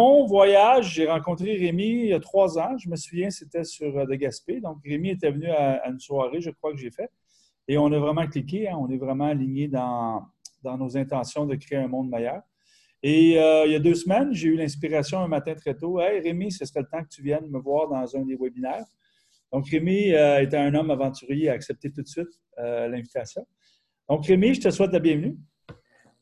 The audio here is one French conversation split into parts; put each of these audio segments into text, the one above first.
Mon voyage, j'ai rencontré Rémi il y a trois ans. Je me souviens, c'était sur euh, de Gaspé. Donc, Rémi était venu à, une soirée, je crois que j'ai fait. Et on a vraiment cliqué. Hein. On est vraiment aligné dans, dans, nos intentions de créer un monde meilleur. Et euh, il y a deux semaines, j'ai eu l'inspiration un matin très tôt. Hey, Rémi, ce serait le temps que tu viennes me voir dans un des webinaires. Donc, Rémi euh, était un homme aventurier, a accepté tout de suite l'invitation. Donc, Rémi, je te souhaite la bienvenue.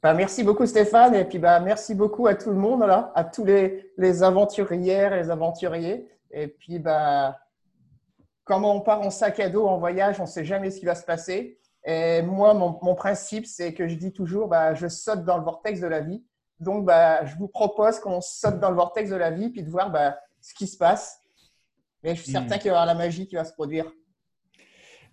Bah, merci beaucoup Stéphane et puis bah, merci beaucoup à tout le monde, là, à tous les, les aventurières et les aventuriers. Et puis, bah, quand on part en sac à dos en voyage, on ne sait jamais ce qui va se passer. Et moi, mon, mon principe, c'est que je dis toujours, bah, je saute dans le vortex de la vie. Donc, bah, je vous propose qu'on saute dans le vortex de la vie puis de voir bah, ce qui se passe. Et je suis certain hmm. qu'il y aura la magie qui va se produire.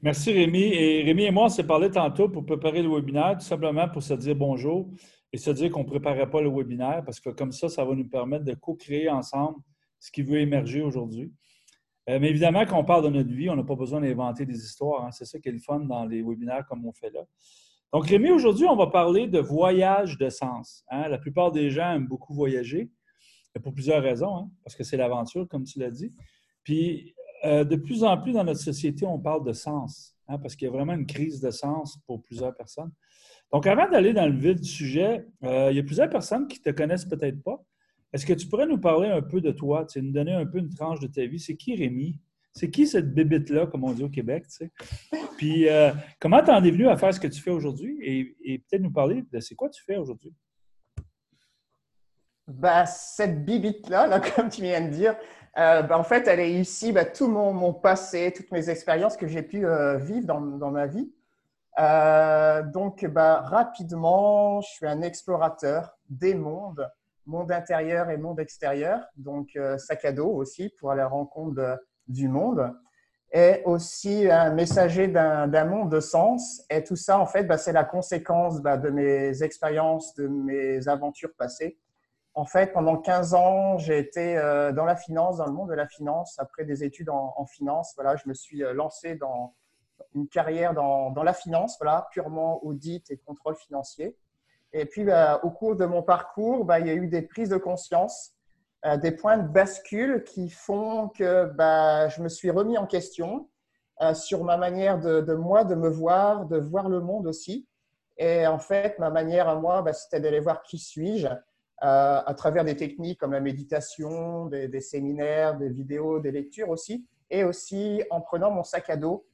Merci Rémi. Et Rémi et moi, on s'est parlé tantôt pour préparer le webinaire, tout simplement pour se dire bonjour et se dire qu'on ne préparait pas le webinaire parce que comme ça, ça va nous permettre de co-créer ensemble ce qui veut émerger aujourd'hui. Euh, mais évidemment, quand on parle de notre vie, on n'a pas besoin d'inventer des histoires. Hein. C'est ça qui est le fun dans les webinaires comme on fait là. Donc, Rémi, aujourd'hui, on va parler de voyage de sens. Hein. La plupart des gens aiment beaucoup voyager, pour plusieurs raisons, hein, parce que c'est l'aventure, comme tu l'as dit. Puis, euh, de plus en plus dans notre société, on parle de sens, hein, parce qu'il y a vraiment une crise de sens pour plusieurs personnes. Donc, avant d'aller dans le vif du sujet, euh, il y a plusieurs personnes qui ne te connaissent peut-être pas. Est-ce que tu pourrais nous parler un peu de toi, nous donner un peu une tranche de ta vie? C'est qui Rémi? C'est qui cette bébite-là, comme on dit au Québec? Puis, euh, comment tu en es venu à faire ce que tu fais aujourd'hui? Et, peut-être nous parler de c'est quoi tu fais aujourd'hui? Bah, cette bibite-là, là, comme tu viens de dire, euh, ben, en fait, elle est ici, ben, tout mon, passé, toutes mes expériences que j'ai pu euh, vivre dans, ma vie. Euh, donc, ben, rapidement, je suis un explorateur des mondes, monde intérieur et monde extérieur. Donc, sac à dos aussi pour aller la rencontre du monde. Et aussi un messager d'un monde de sens. Et tout ça, en fait, c'est la conséquence de mes expériences, de mes aventures passées en fait, pendant 15 ans, j'ai été euh, dans la finance, dans le monde de la finance. Après des études en, finance, voilà, je me suis euh, lancé dans une carrière dans, la finance, voilà, purement audit et contrôle financier. Et puis, bah, au cours de mon parcours, bah, il y a eu des prises de conscience, euh, des points de bascule qui font que bah, je me suis remis en question sur ma manière de, de, moi, de me voir, de voir le monde aussi. Et en fait, ma manière à moi, c'était d'aller voir qui suis-je à travers des techniques comme la méditation, des, séminaires, des vidéos, des lectures aussi, et aussi en prenant mon sac à dos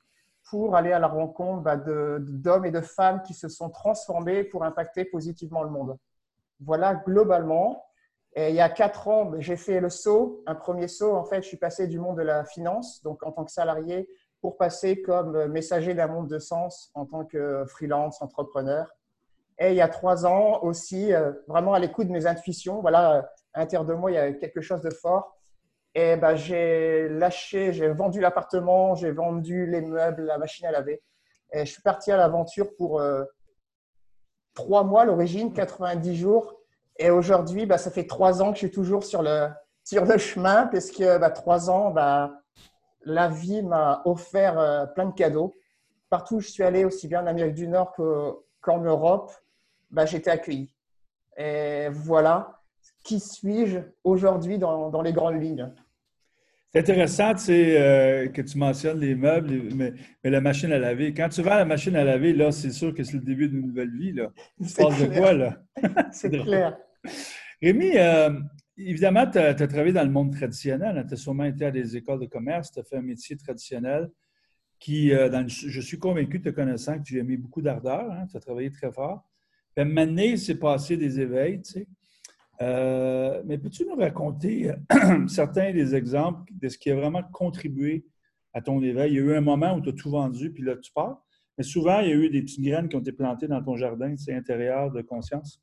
pour aller à la rencontre bah, d'hommes et de femmes qui se sont transformés pour impacter positivement le monde. Voilà globalement. Et il y a quatre ans, j'ai fait le saut, un premier saut. En fait, je suis passé du monde de la finance, donc en tant que salarié, pour passer comme messager d'un monde de sens en tant que freelance, entrepreneur. Et il y a trois ans aussi, euh, vraiment à l'écoute de mes intuitions, voilà, à l'intérieur de moi, il y a quelque chose de fort. Et ben, j'ai lâché, j'ai vendu l'appartement, j'ai vendu les meubles, la machine à laver. Et je suis parti à l'aventure pour euh, trois mois, l'origine, 90 jours. Et aujourd'hui, bah, ça fait trois ans que je suis toujours sur le, sur le chemin, parce que bah, trois ans, bah, la vie m'a offert euh, plein de cadeaux. Partout où je suis allé, aussi bien en Amérique du Nord qu'en Europe, bah, j'étais accueilli. Et voilà, qui suis-je aujourd'hui dans, dans, les grandes lignes? C'est intéressant euh, que tu mentionnes les meubles, mais, mais, la machine à laver. Quand tu vas à la machine à laver, là, c'est sûr que c'est le début d'une nouvelle vie. Là. Tu parles de quoi, là? c'est clair. Rémi, euh, évidemment, tu as, travaillé dans le monde traditionnel. Hein. Tu as sûrement été à des écoles de commerce, tu as fait un métier traditionnel qui, euh, dans je suis convaincu, te connaissant, que tu as mis beaucoup d'ardeur. Hein. Tu as travaillé très fort. Puis maintenant, il s'est passé des éveils, tu sais. Euh, mais peux-tu nous raconter euh, certains des exemples de ce qui a vraiment contribué à ton éveil? Il y a eu un moment où tu as tout vendu, puis là, tu pars. Mais souvent, il y a eu des petites graines qui ont été plantées dans ton jardin, c'est intérieur de conscience.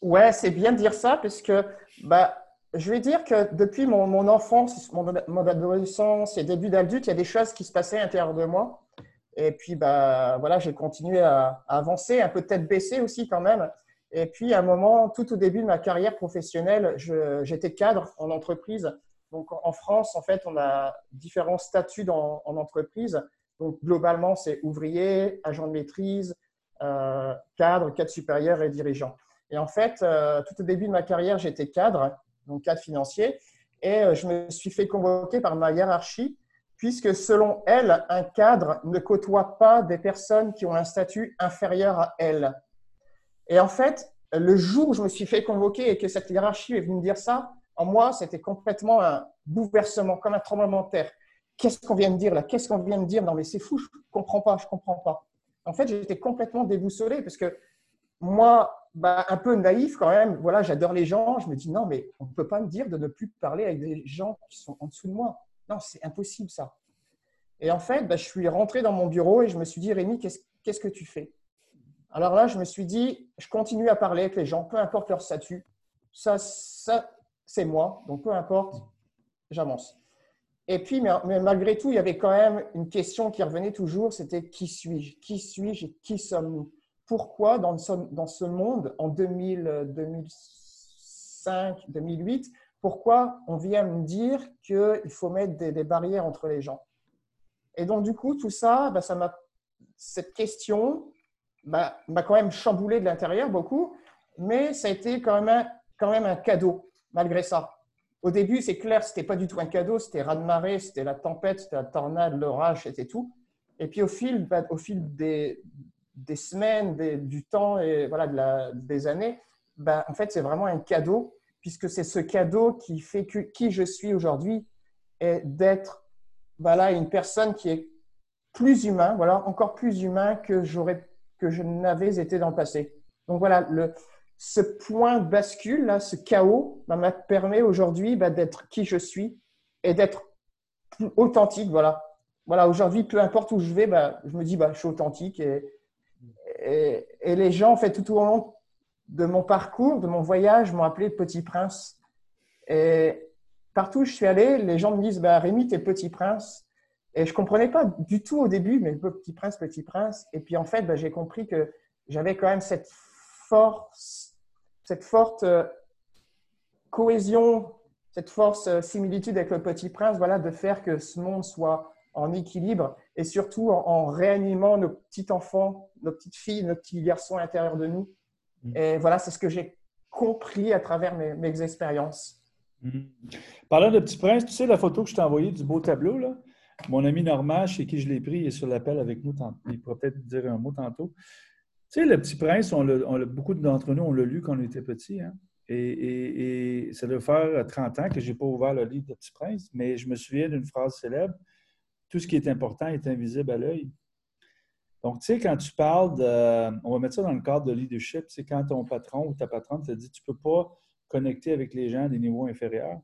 Ouais, c'est bien de dire ça, parce que bah, je vais dire que depuis mon, mon enfance, mon, mon, adolescence et début d'adulte, il y a des choses qui se passaient à l'intérieur de moi et puis, bah, voilà, j'ai continué à, avancer, un peu tête baissée aussi quand même. Et puis, à un moment, tout au début de ma carrière professionnelle, j'étais cadre en entreprise. Donc, en France, en fait, on a différents statuts dans, en entreprise. Donc, globalement, c'est ouvrier, agent de maîtrise, euh, cadre, cadre supérieur et dirigeant. Et en fait, euh, tout au début de ma carrière, j'étais cadre, donc cadre financier, et euh, je me suis fait convoquer par ma hiérarchie, puisque selon elle, un cadre ne côtoie pas des personnes qui ont un statut inférieur à elle. Et en fait, le jour où je me suis fait convoquer et que cette hiérarchie est venue me dire ça, en moi, c'était complètement un bouleversement, comme un tremblement de terre. Qu'est-ce qu'on vient de dire là? Qu'est-ce qu'on vient de dire? Non, mais c'est fou, je ne comprends pas, je ne comprends pas. En fait, j'étais complètement déboussolé parce que moi, bah, un peu naïf quand même, voilà, j'adore les gens. Je me dis non, mais on ne peut pas me dire de ne plus parler avec des gens qui sont en dessous de moi. Non, c'est impossible ça. Et en fait, bah, je suis rentré dans mon bureau et je me suis dit, Rémi, qu'est-ce que tu fais? Alors là, je me suis dit, je continue à parler avec les gens, peu importe leur statut. Ça, ça c'est moi, donc peu importe, j'avance. Et puis, mais, malgré tout, il y avait quand même une question qui revenait toujours, c'était qui suis-je? Qui suis-je et qui sommes-nous? Pourquoi dans ce, monde, en 2000, 2005, 2008, pourquoi on vient me dire qu'il faut mettre des, barrières entre les gens? Et donc, du coup, tout ça, bah, ça m'a, cette question m'a quand même chamboulé de l'intérieur beaucoup, mais ça a été quand même un cadeau malgré ça. Au début, c'est clair, ce n'était pas du tout un cadeau, c'était raz-de-marée, c'était la tempête, c'était la tornade, l'orage, c'était tout. Et puis au fil, bah, au fil des, semaines, du temps et voilà, des années, bah, en fait, c'est vraiment un cadeau, puisque c'est ce cadeau qui fait que qui je suis aujourd'hui et d'être voilà, une personne qui est plus humain, voilà, encore plus humain que, que je n'avais été dans le passé. Donc voilà, le, ce point bascule, là, ce chaos, bah, me permet aujourd'hui bah, d'être qui je suis et d'être authentique. Voilà. Voilà, aujourd'hui, peu importe où je vais, bah, je me dis, bah, je suis authentique. Et, et, les gens, en fait, tout au long de mon parcours, de mon voyage, m'ont appelé Petit Prince. Et partout où je suis allé, les gens me disent, bah, Rémi, t'es Petit Prince. Et je ne comprenais pas du tout au début, mais Petit Prince, Petit Prince. Et puis, en fait, bah, j'ai compris que j'avais quand même cette force cette forte euh, cohésion, cette force euh, similitude avec le petit prince, voilà, de faire que ce monde soit en équilibre et surtout en, réanimant nos petits enfants, nos petites filles, nos petits garçons à l'intérieur de nous. Mm. Et voilà, c'est ce que j'ai compris à travers mes, mes expériences. Mm. Parlant de Petit Prince, tu sais la photo que je t'ai envoyée du beau tableau, là? Mon ami Normand, chez qui je l'ai pris, est sur l'appel avec nous. Il pourra peut-être dire un mot tantôt. Tu sais, Le Petit Prince, on beaucoup d'entre nous, on l'a lu quand on était petit. Hein? Et, ça doit faire 30 ans que je n'ai pas ouvert le livre de Petit Prince, mais je me souviens d'une phrase célèbre Tout ce qui est important est invisible à l'œil. Donc, tu sais, quand tu parles de. On va mettre ça dans le cadre de leadership, c'est quand ton patron ou ta patronne te dit tu ne peux pas connecter avec les gens des niveaux inférieurs.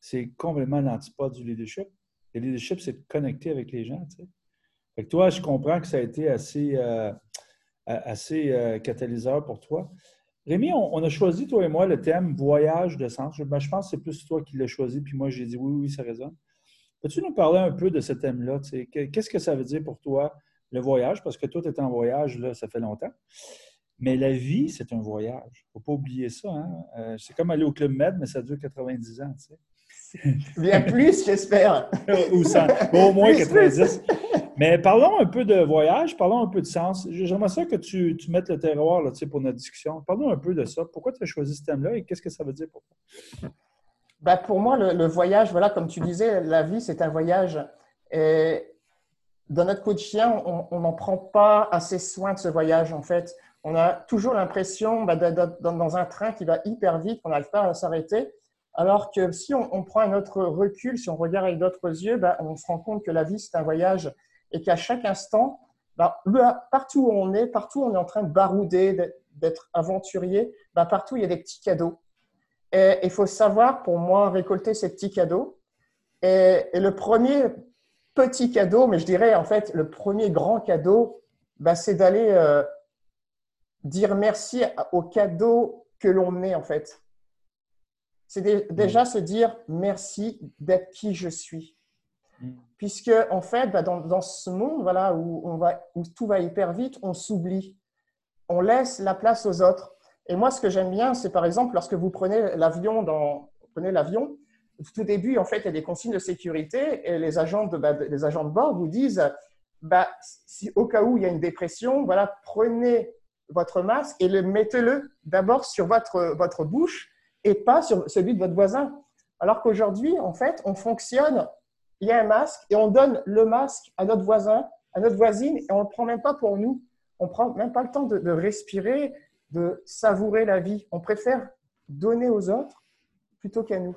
C'est complètement l'antipode du leadership. Le leadership, c'est de connecter avec les gens. Tu. Fait que toi, je comprends que ça a été assez. Euh, euh, catalyseur pour toi. Rémi, on, a choisi, toi et moi, le thème voyage de sens. Je, ben, je pense que c'est plus toi qui l'as choisi, puis moi, j'ai dit oui, oui, ça résonne. Peux-tu nous parler un peu de ce thème-là? Qu'est-ce que ça veut dire pour toi, le voyage? Parce que toi, tu es en voyage, là, ça fait longtemps. Mais la vie, c'est un voyage. Il ne faut pas oublier ça. Hein? Euh, c'est comme aller au Club Med, mais ça dure 90 ans. Tu sais. Bien plus, j'espère. Ou au moins 90. Mais parlons un peu de voyage, parlons un peu de sens. J'aimerais ça que tu, tu, mettes le terroir là, pour notre discussion. Parlons un peu de ça. Pourquoi tu as choisi ce thème-là et qu'est-ce que ça veut dire pour toi? Ben, pour moi, le, voyage, voilà, comme tu disais, la vie, c'est un voyage. Et dans notre quotidien, on n'en prend pas assez soin de ce voyage, en fait. On a toujours l'impression ben, d'être dans un train qui va hyper vite, qu'on n'arrive pas à s'arrêter. Alors que si on, prend un autre recul, si on regarde avec d'autres yeux, ben, on se rend compte que la vie, c'est un voyage et qu'à chaque instant, bah, partout où on est, partout où on est en train de barouder, d'être aventurier, bah, partout il y a des petits cadeaux. Et il faut savoir, pour moi, récolter ces petits cadeaux. Et, le premier petit cadeau, mais je dirais en fait le premier grand cadeau, bah, c'est d'aller euh, dire merci au cadeau que l'on est en fait. C'est déjà se dire merci d'être qui je suis. Mm. Puisque, en fait, bah, dans, ce monde voilà, où, on va, où tout va hyper vite, on s'oublie. On laisse la place aux autres. Et moi, ce que j'aime bien, c'est par exemple lorsque vous prenez l'avion, dans, prenez l'avion, tout début, en fait, il y a des consignes de sécurité et les agents de, les agents de bord vous disent, bah, si au cas où il y a une dépression, voilà, prenez votre masque et le mettez-le d'abord sur votre, votre bouche et pas sur celui de votre voisin. Alors qu'aujourd'hui, en fait, on fonctionne, il y a un masque et on donne le masque à notre voisin, à notre voisine et on ne le prend même pas pour nous. On ne prend même pas le temps de respirer, de savourer la vie. On préfère donner aux autres plutôt qu'à nous.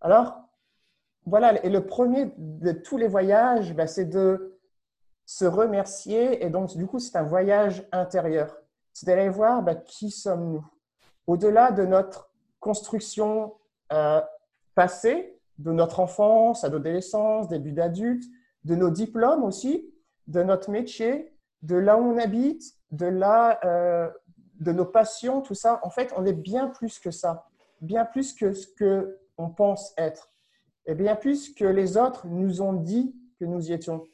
Alors, voilà, et le premier de tous les voyages, ben, c'est de se remercier. Et donc, du coup, c'est un voyage intérieur. C'est d'aller voir ben, qui sommes-nous. Au-delà de notre construction euh, passée, de notre enfance, adolescence, début d'adulte, de nos diplômes aussi, de notre métier, de là où on habite, de là, euh, de nos passions, tout ça. En fait, on est bien plus que ça, bien plus que ce que on pense être, et bien plus que les autres nous ont dit que nous y étions.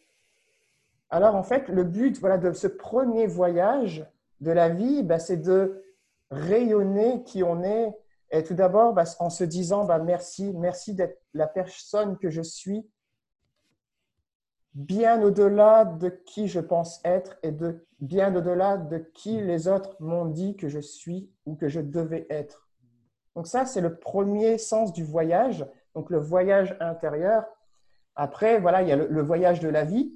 Alors, en fait, le but voilà, de ce premier voyage de la vie, bah, c'est de rayonner qui on est. Et tout d'abord, bah, en se disant bah, merci, merci d'être la personne que je suis, bien au-delà de qui je pense être et de bien au-delà de qui les autres m'ont dit que je suis ou que je devais être. Donc ça, c'est le premier sens du voyage, donc le voyage intérieur. Après, voilà, il y a le, voyage de la vie.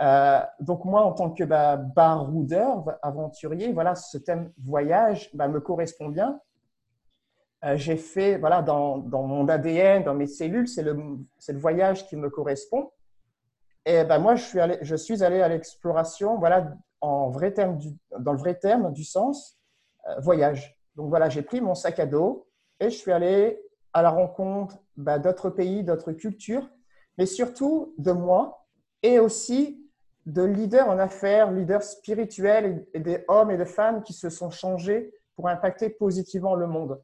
Euh, donc moi, en tant que bah, baroudeur, aventurier, voilà, ce thème voyage bah, me correspond bien. Euh, j'ai fait, voilà, dans, dans, mon ADN, dans mes cellules, c'est le, le, voyage qui me correspond. Et ben, moi, je suis allé, je suis allé à l'exploration, voilà, en vrai terme du, dans le vrai terme du sens, euh, voyage. Donc voilà, j'ai pris mon sac à dos et je suis allé à la rencontre ben, d'autres pays, d'autres cultures, mais surtout de moi et aussi de leaders en affaires, leaders spirituels et des hommes et des femmes qui se sont changés pour impacter positivement le monde.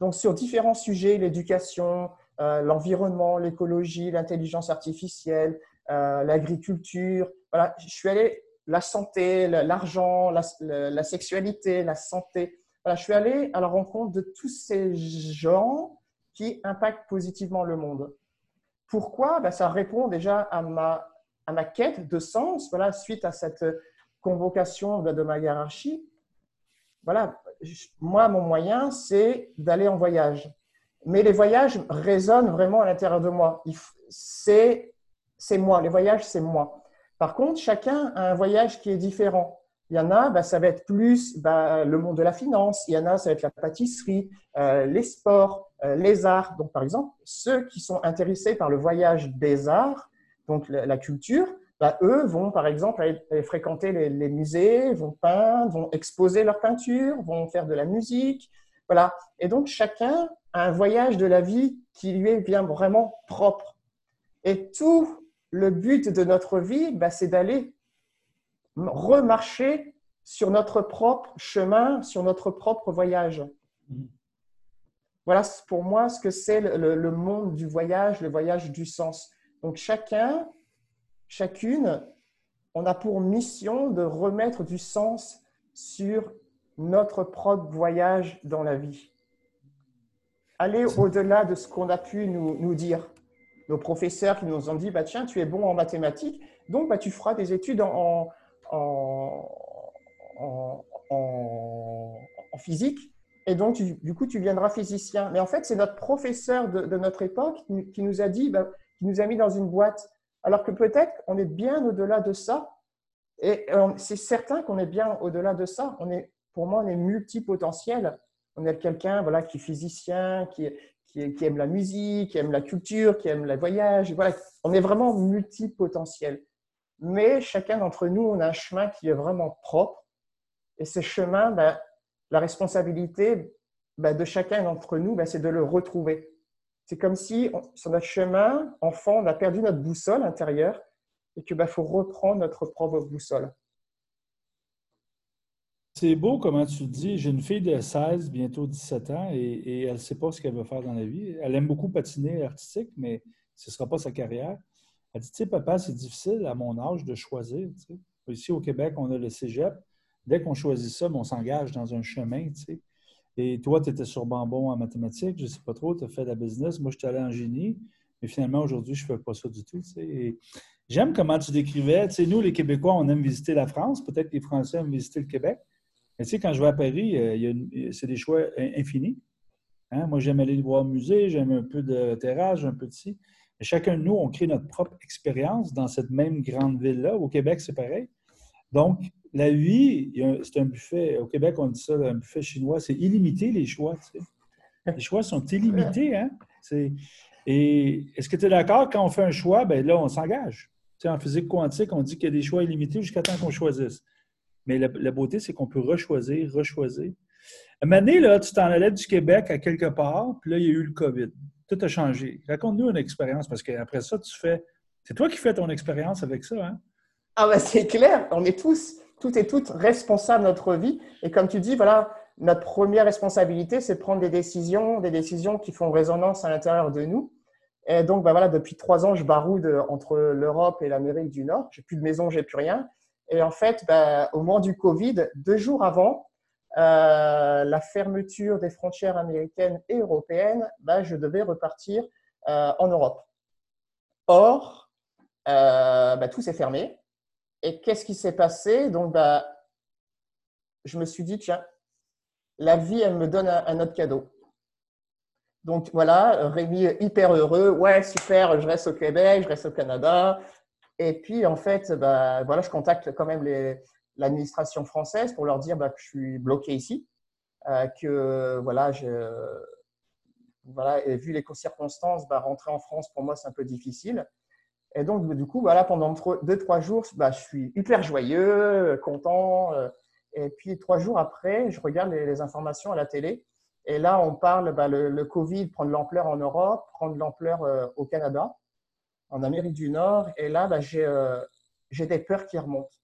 Donc sur différents sujets, l'éducation, euh, l'environnement, l'écologie, l'intelligence artificielle, euh, l'agriculture. Voilà, je suis allé la santé, l'argent, la, sexualité, la santé. Voilà, je suis allé à la rencontre de tous ces gens qui impactent positivement le monde. Pourquoi? Ben, Ça répond déjà à ma, à ma quête de sens, voilà, suite à cette convocation de ma hiérarchie. Voilà, moi, mon moyen, c'est d'aller en voyage. Mais les voyages résonnent vraiment à l'intérieur de moi. C'est c'est moi. Les voyages, c'est moi. Par contre, chacun a un voyage qui est différent. Il y en a, bah, ça va être plus bah, le monde de la finance. Il y en a, ça va être la pâtisserie, euh, les sports, euh, les arts. Donc, par exemple, ceux qui sont intéressés par le voyage des arts, donc la, culture, bah, eux vont, par exemple, fréquenter les, les, musées, vont peindre, vont exposer leurs peintures, vont faire de la musique. Voilà. Et donc, chacun a un voyage de la vie qui lui est bien vraiment propre. Et tout le but de notre vie, c'est d'aller remarcher sur notre propre chemin, sur notre propre voyage. Voilà pour moi ce que c'est le, monde du voyage, le voyage du sens. Donc chacun, chacune, on a pour mission de remettre du sens sur notre propre voyage dans la vie. Aller au-delà de ce qu'on a pu nous dire nos professeurs qui nous ont dit bah, Tiens, tu es bon en mathématiques, donc bah, tu feras des études en, en, en, physique, et donc du coup, tu viendras physicien. Mais en fait, c'est notre professeur de, notre époque qui, nous a dit bah, qui nous a mis dans une boîte. Alors que peut-être on est bien au-delà de ça. Et c'est certain qu'on est bien au-delà de ça. On est, pour moi, on est multipotentiel. On est quelqu'un voilà, qui est physicien, qui, qui, aime la musique, qui aime la culture, qui aime le voyage. Voilà, on est vraiment multipotentiel. Mais chacun d'entre nous, on a un chemin qui est vraiment propre. Et ce chemin, ben, la responsabilité ben, de chacun d'entre nous, ben, c'est de le retrouver. C'est comme si, sur notre chemin, enfant, on a perdu notre boussole intérieure et qu'il faut reprendre notre propre boussole. C'est beau comment tu dis. J'ai une fille de 16, bientôt 17 ans, et, elle ne sait pas ce qu'elle veut faire dans la vie. Elle aime beaucoup patiner artistique, mais ce ne sera pas sa carrière. Elle dit, tu sais, papa, c'est difficile à mon âge de choisir. Ici au Québec, on a le cégep. Dès qu'on choisit ça, on s'engage dans un chemin. Et toi, tu étais sur Bambon en mathématiques, je ne sais pas trop, tu as fait de la business. Moi, je suis allé en génie, mais finalement, aujourd'hui, je ne fais pas ça du tout. J'aime comment tu décrivais. nous, les Québécois, on aime visiter la France. Peut-être que les Français aiment visiter le Québec. Mais tu sais, quand je vais à Paris, euh, c'est des choix infinis. Hein? Moi, j'aime aller voir au musée, j'aime un peu de terrasse, un peu de ci. Chacun de nous, on crée notre propre expérience dans cette même grande ville-là. Au Québec, c'est pareil. Donc, la vie, c'est un buffet. Au Québec, on dit ça, un buffet chinois, c'est illimité les choix. Les choix sont illimités. Hein? Et est-ce que tu es d'accord, quand on fait un choix, ben là, on s'engage. en physique quantique, on dit qu'il y a des choix illimités jusqu'à temps qu'on choisisse. Mais la, beauté, c'est qu'on peut rechoisir, rechoisir. À un moment donné, là, tu t'en allais du Québec à quelque part, puis là, il y a eu le COVID. Tout a changé. Raconte-nous une expérience, parce qu'après ça, tu fais. C'est toi qui fais ton expérience avec ça, hein? Ah, ben c'est clair. On est tous, toutes et toutes responsables de notre vie. Et comme tu dis, voilà, notre première responsabilité, c'est de prendre des décisions, des décisions qui font résonance à l'intérieur de nous. Et donc, ben voilà, depuis trois ans, je baroude entre l'Europe et l'Amérique du Nord. J'ai plus de maison, j'ai plus rien. Et en fait, ben, au moment du Covid, deux jours avant euh, la fermeture des frontières américaines et européennes, ben, je devais repartir euh, en Europe. Or, euh, ben, tout s'est fermé. Et qu'est-ce qui s'est passé? Donc, ben, je me suis dit, tiens, la vie, elle me donne un, autre cadeau. Donc voilà, Rémi hyper heureux, ouais, super, je reste au Québec, je reste au Canada. Et puis en fait, bah, voilà, je contacte quand même l'administration française pour leur dire bah, que je suis bloqué ici, euh, que voilà, je, vu les circonstances, bah, rentrer en France pour moi c'est un peu difficile. Et donc du coup, voilà, pendant deux trois jours, bah, je suis hyper joyeux, content. Euh, et puis, trois jours après, je regarde les, informations à la télé. Et là, on parle, bah, le, Covid prend de l'ampleur en Europe, prend de l'ampleur euh, au Canada, en Amérique du Nord. Et là, bah, j'ai des peurs qui remontent.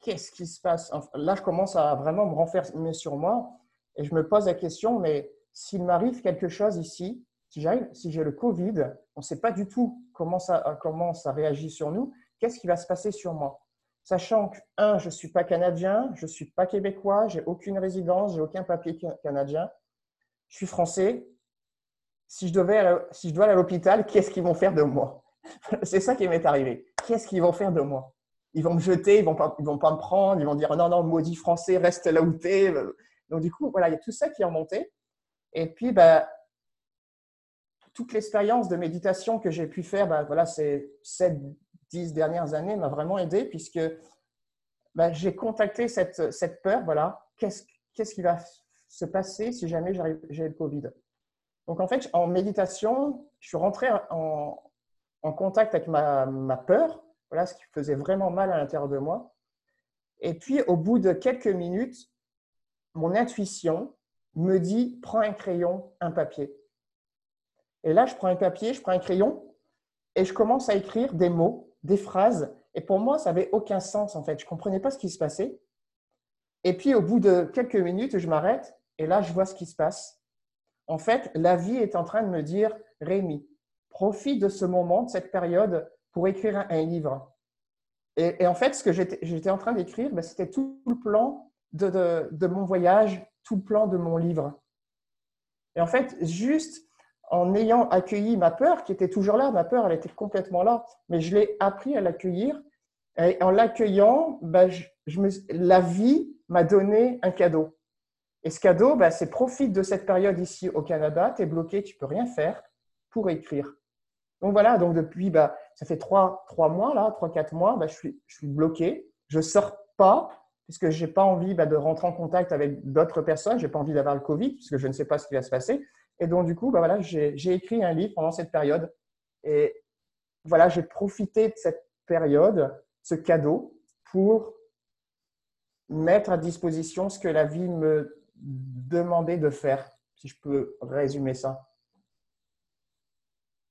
Qu'est-ce qui se passe? Là, je commence à vraiment me renfermer sur moi. Et je me pose la question, mais s'il m'arrive quelque chose ici, si si j'ai le Covid, on ne sait pas du tout comment ça, comment ça réagit sur nous, qu'est-ce qui va se passer sur moi? Sachant que, un, je ne suis pas canadien, je ne suis pas québécois, j'ai aucune résidence, j'ai aucun papier canadien, je suis français. Si je, devais si je dois aller à l'hôpital, qu'est-ce qu'ils vont faire de moi? C'est ça qui m'est arrivé. Qu'est-ce qu'ils vont faire de moi? Ils vont me jeter, ils vont, pas, vont pas me prendre, ils vont dire non, non, maudit français, reste là où tu es. Donc, du coup, voilà, il y a tout ça qui est remonté. Et puis, bah, toute l'expérience de méditation que j'ai pu faire, bah, voilà, c'est cette dix dernières années m'a vraiment aidé puisque bah, j'ai contacté cette, cette, peur. Voilà, qu'est-ce qu'est-ce qui va se passer si jamais j'ai le Covid? Donc, en fait, en méditation, je suis rentré en, en contact avec ma, ma, peur, voilà, ce qui faisait vraiment mal à l'intérieur de moi. Et puis, au bout de quelques minutes, mon intuition me dit prends un crayon, un papier. Et là, je prends un papier, je prends un crayon et je commence à écrire des mots des phrases. Et pour moi, ça n'avait aucun sens en fait. Je ne comprenais pas ce qui se passait. Et puis au bout de quelques minutes, je m'arrête et là, je vois ce qui se passe. En fait, la vie est en train de me dire, Rémi, profite de ce moment, de cette période pour écrire un, livre. Et, en fait, ce que j'étais en train d'écrire, ben, c'était tout le plan de, mon voyage, tout le plan de mon livre. Et en fait, juste en ayant accueilli ma peur, qui était toujours là, ma peur, elle était complètement là, mais je l'ai appris à l'accueillir. Et en l'accueillant, ben, la vie m'a donné un cadeau. Et ce cadeau, ben, c'est profite de cette période ici au Canada, tu es bloqué, tu peux rien faire pour écrire. Donc voilà, donc depuis, ben, ça fait trois, trois mois, là, trois, quatre mois, ben, je, suis, je suis bloqué. Je sors pas, puisque je n'ai pas envie ben, de rentrer en contact avec d'autres personnes, je n'ai pas envie d'avoir le Covid, puisque je ne sais pas ce qui va se passer. Et donc, du coup, bah voilà, j'ai écrit un livre pendant cette période. Et voilà, j'ai profité de cette période, ce cadeau, pour mettre à disposition ce que la vie me demandait de faire, si je peux résumer ça.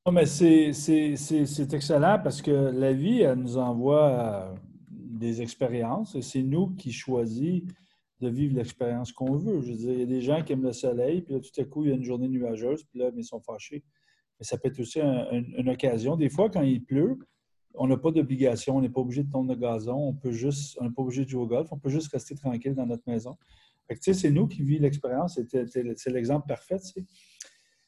Non, mais c'est excellent parce que la vie, elle nous envoie euh, des expériences et c'est nous qui choisissons de vivre l'expérience qu'on veut. Je veux dire, il y a des gens qui aiment le soleil, puis là, tout à coup, il y a une journée nuageuse, puis là, ils sont fâchés. Mais ça peut être aussi une occasion. Des fois, quand il pleut, on n'a pas d'obligation, on n'est pas obligé de tondre le gazon, on peut juste, on n'est pas obligé de jouer au golf, on peut juste rester tranquille dans notre maison. c'est nous qui vivons l'expérience, c'est l'exemple parfait.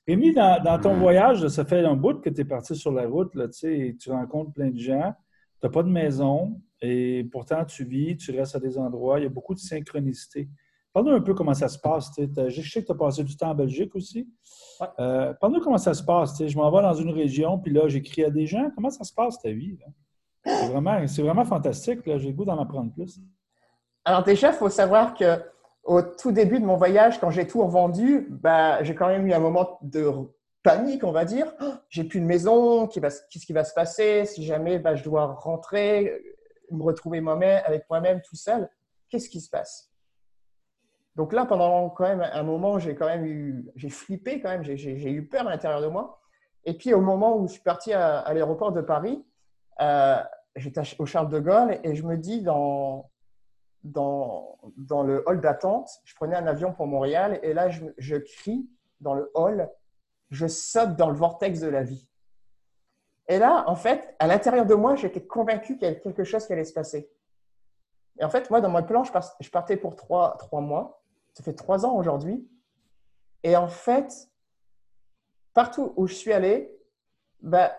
Rémi, dans, dans, ton voyage, ça fait un bout que tu es parti sur la route, là, tu rencontres plein de gens, tu n'as pas de maison, et pourtant tu vis, tu restes à des endroits, il y a beaucoup de synchronicité. Parle-nous un peu comment ça se passe. Je sais que tu as passé du temps en Belgique aussi. Euh, parle-nous comment ça se passe. Je m'en vais dans une région, puis là, j'écris à des gens. Comment ça se passe ta vie? C'est vraiment, vraiment fantastique. J'ai le goût d'en apprendre plus. Alors déjà, il faut savoir que au tout début de mon voyage, quand j'ai tout revendu, bah, j'ai quand même eu un moment de panique, on va dire. Oh, j'ai plus de maison, qu'est-ce qui va se passer si jamais bah, je dois rentrer, me retrouver moi-même avec moi-même tout seul Qu'est-ce qui se passe? Donc là, pendant quand même un moment, j'ai quand même eu, j'ai flippé quand même, j'ai eu peur à l'intérieur de moi. Et puis au moment où je suis parti à, l'aéroport de Paris, euh, j'étais au Charles de Gaulle et je me dis dans, dans, le hall d'attente, je prenais un avion pour Montréal et là je, crie dans le hall, je saute dans le vortex de la vie. Et là, en fait, à l'intérieur de moi, j'étais convaincu qu'il y avait quelque chose qui allait se passer. Et en fait, moi, dans mon plan, je partais pour trois, trois mois. Ça fait trois ans aujourd'hui. Et en fait, partout où je suis allé, bah,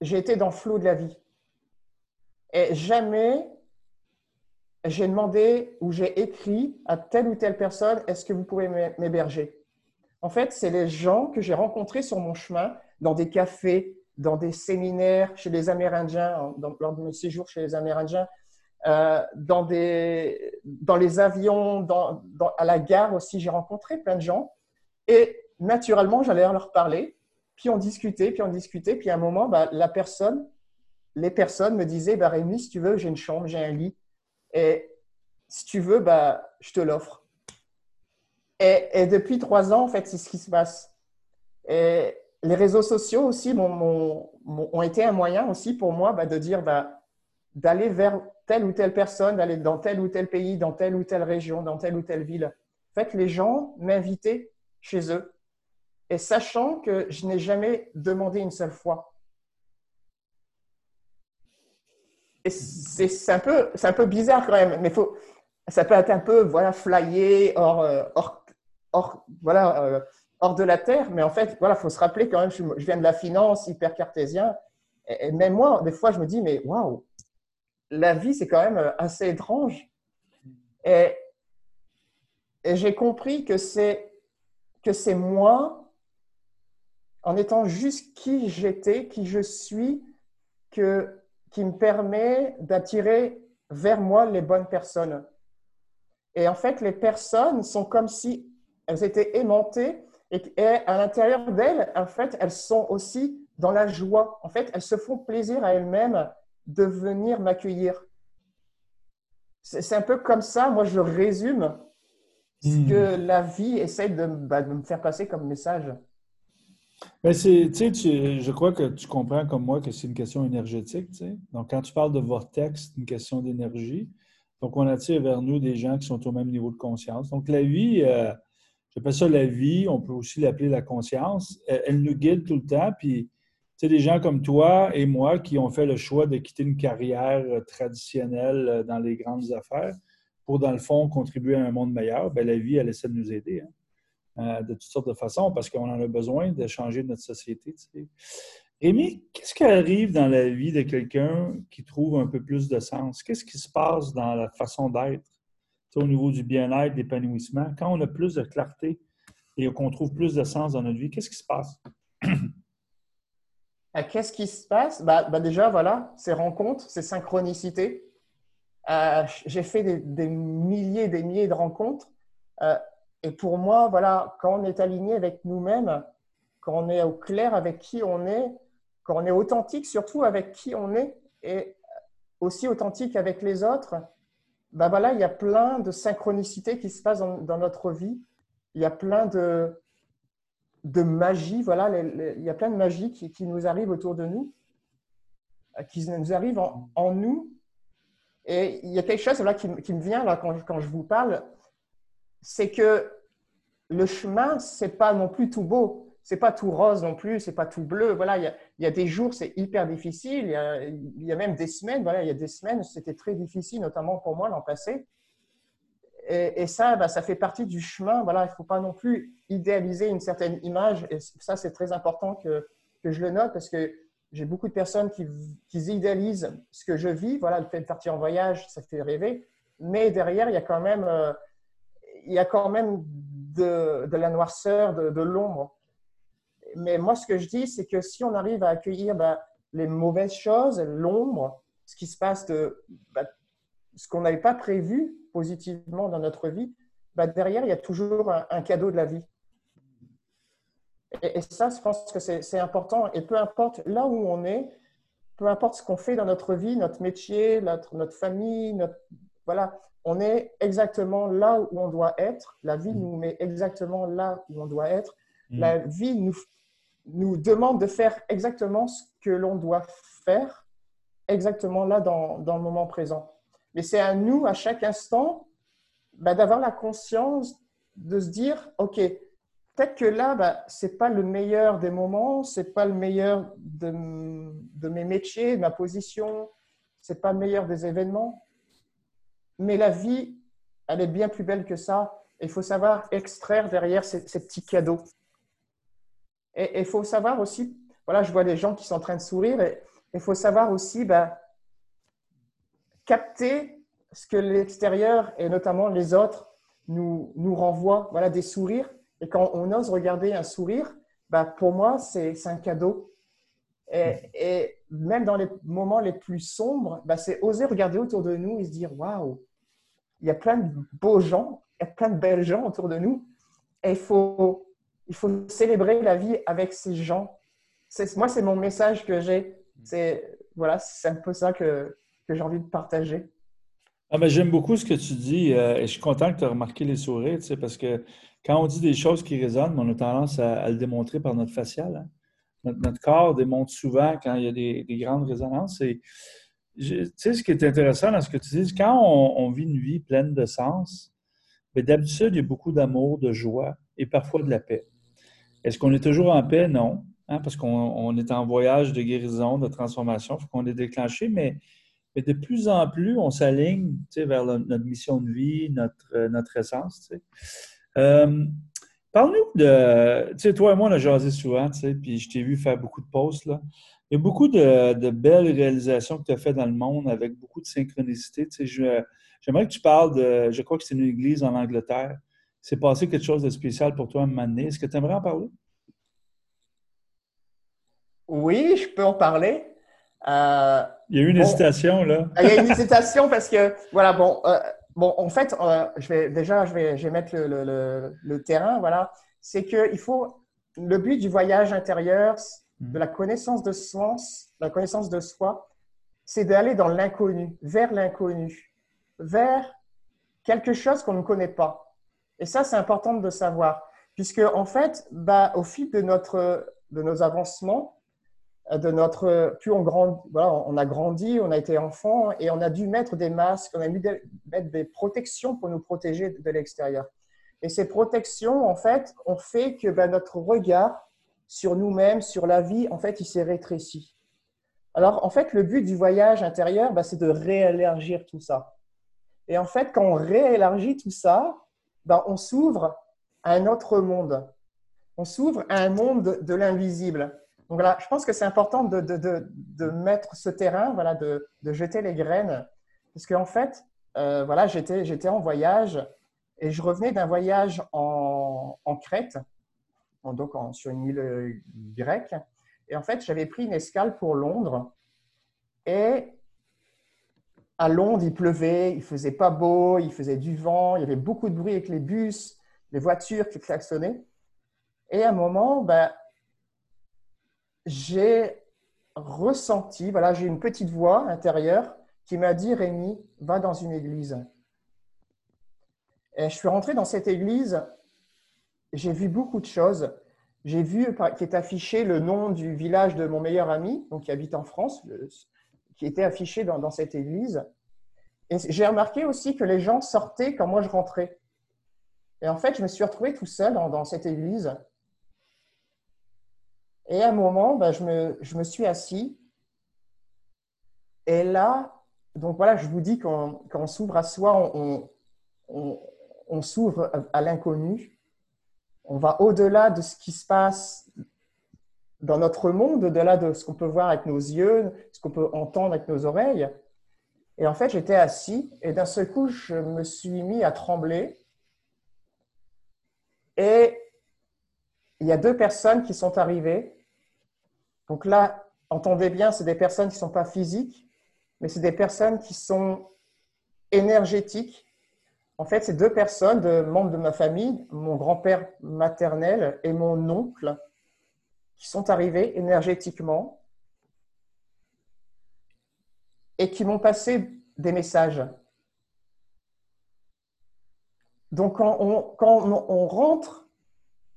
j'ai été dans le flot de la vie. Et jamais j'ai demandé ou j'ai écrit à telle ou telle personne, est-ce que vous pouvez m'héberger? En fait, c'est les gens que j'ai rencontrés sur mon chemin, dans des cafés, dans des séminaires, chez les Amérindiens, lors de mes séjours chez les Amérindiens, euh, dans, les avions, à la gare aussi, j'ai rencontré plein de gens. Et naturellement, j'allais leur parler. Puis on discutait, puis on discutait. Puis à un moment, bah, la personne, les personnes me disaient bah, Rémi, si tu veux, j'ai une chambre, j'ai un lit. Et si tu veux, bah, je te l'offre. Et, depuis trois ans, en fait, c'est ce qui se passe. Et les réseaux sociaux aussi ont été un moyen aussi pour moi bah, de dire bah, d'aller vers telle ou telle personne, d'aller dans tel ou tel pays, dans telle ou telle région, dans telle ou telle ville. En fait, les gens m'invitaient chez eux et sachant que je n'ai jamais demandé une seule fois. Et c'est un, peu, un peu bizarre quand même, mais faut, ça peut être un peu voilà, flyé, hors, euh, hors, voilà, euh, hors de la terre, mais en fait, voilà, faut se rappeler quand même, je, viens de la finance, hyper cartésien, et, et même moi, des fois, je me dis, mais waouh, la vie, c'est quand même euh, assez étrange. Et, j'ai compris que c'est que c'est moi, en étant juste qui j'étais, qui je suis, que, qui me permet d'attirer vers moi les bonnes personnes. Et en fait, les personnes sont comme si elles étaient aimantées et, à l'intérieur d'elles, en fait, elles sont aussi dans la joie. En fait, elles se font plaisir à elles-mêmes de venir m'accueillir. C'est un peu comme ça, moi je résume ce hmm. que la vie essaie bah, de, me faire passer comme message. Ben tu je crois que tu comprends comme moi que c'est une question énergétique. Donc, quand tu parles de vortex, c'est une question d'énergie. Donc, on attire vers nous des gens qui sont au même niveau de conscience. Donc, la vie, euh, j'appelle ça la vie, on peut aussi l'appeler la conscience. Elle, elle, nous guide tout le temps. Puis, sais, des gens comme toi et moi qui ont fait le choix de quitter une carrière euh, traditionnelle euh, dans les grandes affaires pour, dans le fond, contribuer à un monde meilleur, bien, la vie, elle essaie de nous aider hein, euh, de toutes sortes de façons parce qu'on en a besoin de changer notre société. Tu Rémi, qu'est-ce qui arrive dans la vie de quelqu'un qui trouve un peu plus de sens? Qu'est-ce qui se passe dans la façon d'être au niveau du bien-être, l'épanouissement? Quand on a plus de clarté et qu'on trouve plus de sens dans notre vie, qu'est-ce qui se passe? Euh, qu'est-ce qui se passe? Bah, bah, Déjà, voilà, ces rencontres, ces synchronicités. Euh, j'ai fait des, milliers des milliers de rencontres. Euh, et pour moi, voilà, quand on est aligné avec nous-mêmes, quand on est au clair avec qui on est, quand on est authentique surtout avec qui on est et aussi authentique avec les autres, bah voilà, il y a plein de synchronicités qui se passent dans notre vie. Il y a plein de, de magie. Voilà, il y a plein de magie qui, nous arrive autour de nous, euh, qui nous arrive en, nous. Et il y a quelque chose là, qui, me vient là, quand, je vous parle, c'est que le chemin, c'est pas non plus tout beau. C'est pas tout rose non plus, c'est pas tout bleu. Voilà, il y a, des jours, c'est hyper difficile. Il y, a, même des semaines, voilà, il y a des semaines, c'était très difficile, notamment pour moi l'an passé. Et, ça, bah, ça fait partie du chemin. Voilà, il faut pas non plus idéaliser une certaine image. Et ça, c'est très important que, que, je le note parce que j'ai beaucoup de personnes qui, qui, idéalisent ce que je vis. Voilà, le fait de partir en voyage, ça fait rêver. Mais derrière, il y a quand même, euh, il y a quand même de, la noirceur, de, l'ombre. Mais moi, ce que je dis, c'est que si on arrive à accueillir ben, les mauvaises choses, l'ombre, ce qui se passe, de, ben, ce qu'on n'avait pas prévu positivement dans notre vie, ben, derrière, il y a toujours un, cadeau de la vie. Et, ça, je pense que c'est important. Et peu importe là où on est, peu importe ce qu'on fait dans notre vie, notre métier, notre famille, notre, voilà, on est exactement là où on doit être. La vie nous met exactement là où on doit être. Mm. La vie nous, nous demande de faire exactement ce que l'on doit faire, exactement là dans, dans, le moment présent. Mais c'est à nous, à chaque instant, bah, d'avoir la conscience de se dire, OK, peut-être que là, bah, ce n'est pas le meilleur des moments, ce n'est pas le meilleur de, de, mes métiers, de ma position, ce n'est pas le meilleur des événements, mais la vie, elle est bien plus belle que ça. Il faut savoir extraire derrière ces, petits cadeaux. Et il faut savoir aussi, voilà, je vois des gens qui sont en train de sourire, et il faut savoir aussi bah, capter ce que l'extérieur et notamment les autres nous, nous renvoient, voilà, des sourires. Et quand on ose regarder un sourire, bah, pour moi, c'est un cadeau. Et, même dans les moments les plus sombres, bah, c'est oser regarder autour de nous et se dire waouh, il y a plein de beaux gens, il y a plein de belles gens autour de nous. Et il faut, il faut célébrer la vie avec ces gens. Moi, c'est mon message que j'ai. C'est un peu ça que, j'ai envie de partager. Ah ben, J'aime beaucoup ce que tu dis euh, et je suis content que tu aies remarqué les sourires, parce que quand on dit des choses qui résonnent, on a tendance à, le démontrer par notre facial. Hein. Notre, corps démontre souvent quand il y a des, des grandes résonances. Et tu sais, ce qui est intéressant dans ce que tu dis, quand on, vit une vie pleine de sens, ben, d'habitude, il y a beaucoup d'amour, de joie et parfois de la paix. Est-ce qu'on est toujours en paix? Non, hein, parce qu'on est en voyage de guérison, de transformation, il faut qu'on est déclenché, mais, mais, de plus en plus, on s'aligne vers notre mission de vie, notre, euh, notre essence. Euh, Parle-nous de. Tu sais, toi et moi, on a jasé souvent, puis je t'ai vu faire beaucoup de posts. Là. Il y a beaucoup de, belles réalisations que tu as faites dans le monde avec beaucoup de synchronicité. j'aimerais que tu parles de, je crois que c'est une église en Angleterre. C'est passé quelque chose de spécial pour toi à un moment donné. Est-ce que tu aimerais en parler? Oui, je peux en parler. Euh, il y a eu une hésitation, là. il y a une hésitation parce que, voilà, bon, euh, bon en fait, euh, je vais, déjà, je vais, je vais mettre le, le terrain, voilà. C'est qu'il faut, le but du voyage intérieur, Mm. de la connaissance de sens, la connaissance de soi, c'est d'aller dans l'inconnu, vers l'inconnu, vers quelque chose qu'on ne connaît pas. Et ça, c'est important de savoir, puisque en fait, bah, au fil de, notre, de nos avancements, de notre, plus on, grand, voilà, on a grandi, on a été enfant et on a dû mettre des masques, on a dû mettre des protections pour nous protéger de l'extérieur. Et ces protections, en fait, ont fait que bah, notre regard sur nous-mêmes, sur la vie, en fait, il s'est rétréci. Alors, en fait, le but du voyage intérieur, bah, c'est de réélargir tout ça. Et en fait, quand on réélargit tout ça, bah, on s'ouvre à un autre monde. On s'ouvre à un monde de l'invisible. Donc là, je pense que c'est important de, de, de, mettre ce terrain, voilà, de, jeter les graines. Parce qu'en fait, euh, voilà, j'étais en voyage et je revenais d'un voyage en, en Crète donc sur une île euh, grecque. Et en fait, j'avais pris une escale pour Londres. Et à Londres, il pleuvait, il faisait pas beau, il faisait du vent, il y avait beaucoup de bruit avec les bus, les voitures qui klaxonnaient. Et à un moment, ben, j'ai ressenti, voilà, j'ai une petite voix intérieure qui m'a dit Rémi, va dans une église. Et je suis rentré dans cette église j'ai vu beaucoup de choses. J'ai vu qui est affiché le nom du village de mon meilleur ami, donc qui habite en France, qui était affiché dans, cette église. Et j'ai remarqué aussi que les gens sortaient quand moi je rentrais. Et en fait, je me suis retrouvé tout seul dans, cette église. Et à un moment, ben, je, me, je, me, suis assis. Et là, donc voilà, je vous dis, quand, on s'ouvre à soi, on, on s'ouvre à l'inconnu on va au-delà de ce qui se passe dans notre monde, au-delà de ce qu'on peut voir avec nos yeux, ce qu'on peut entendre avec nos oreilles. Et en fait, j'étais assis et d'un seul coup, je me suis mis à trembler. Et il y a deux personnes qui sont arrivées. Donc là, entendez bien, c'est des personnes qui ne sont pas physiques, mais c'est des personnes qui sont énergétiques. En fait, c'est deux personnes, de membres de ma famille, mon grand-père maternel et mon oncle, qui sont arrivés énergétiquement et qui m'ont passé des messages. Donc, quand on, rentre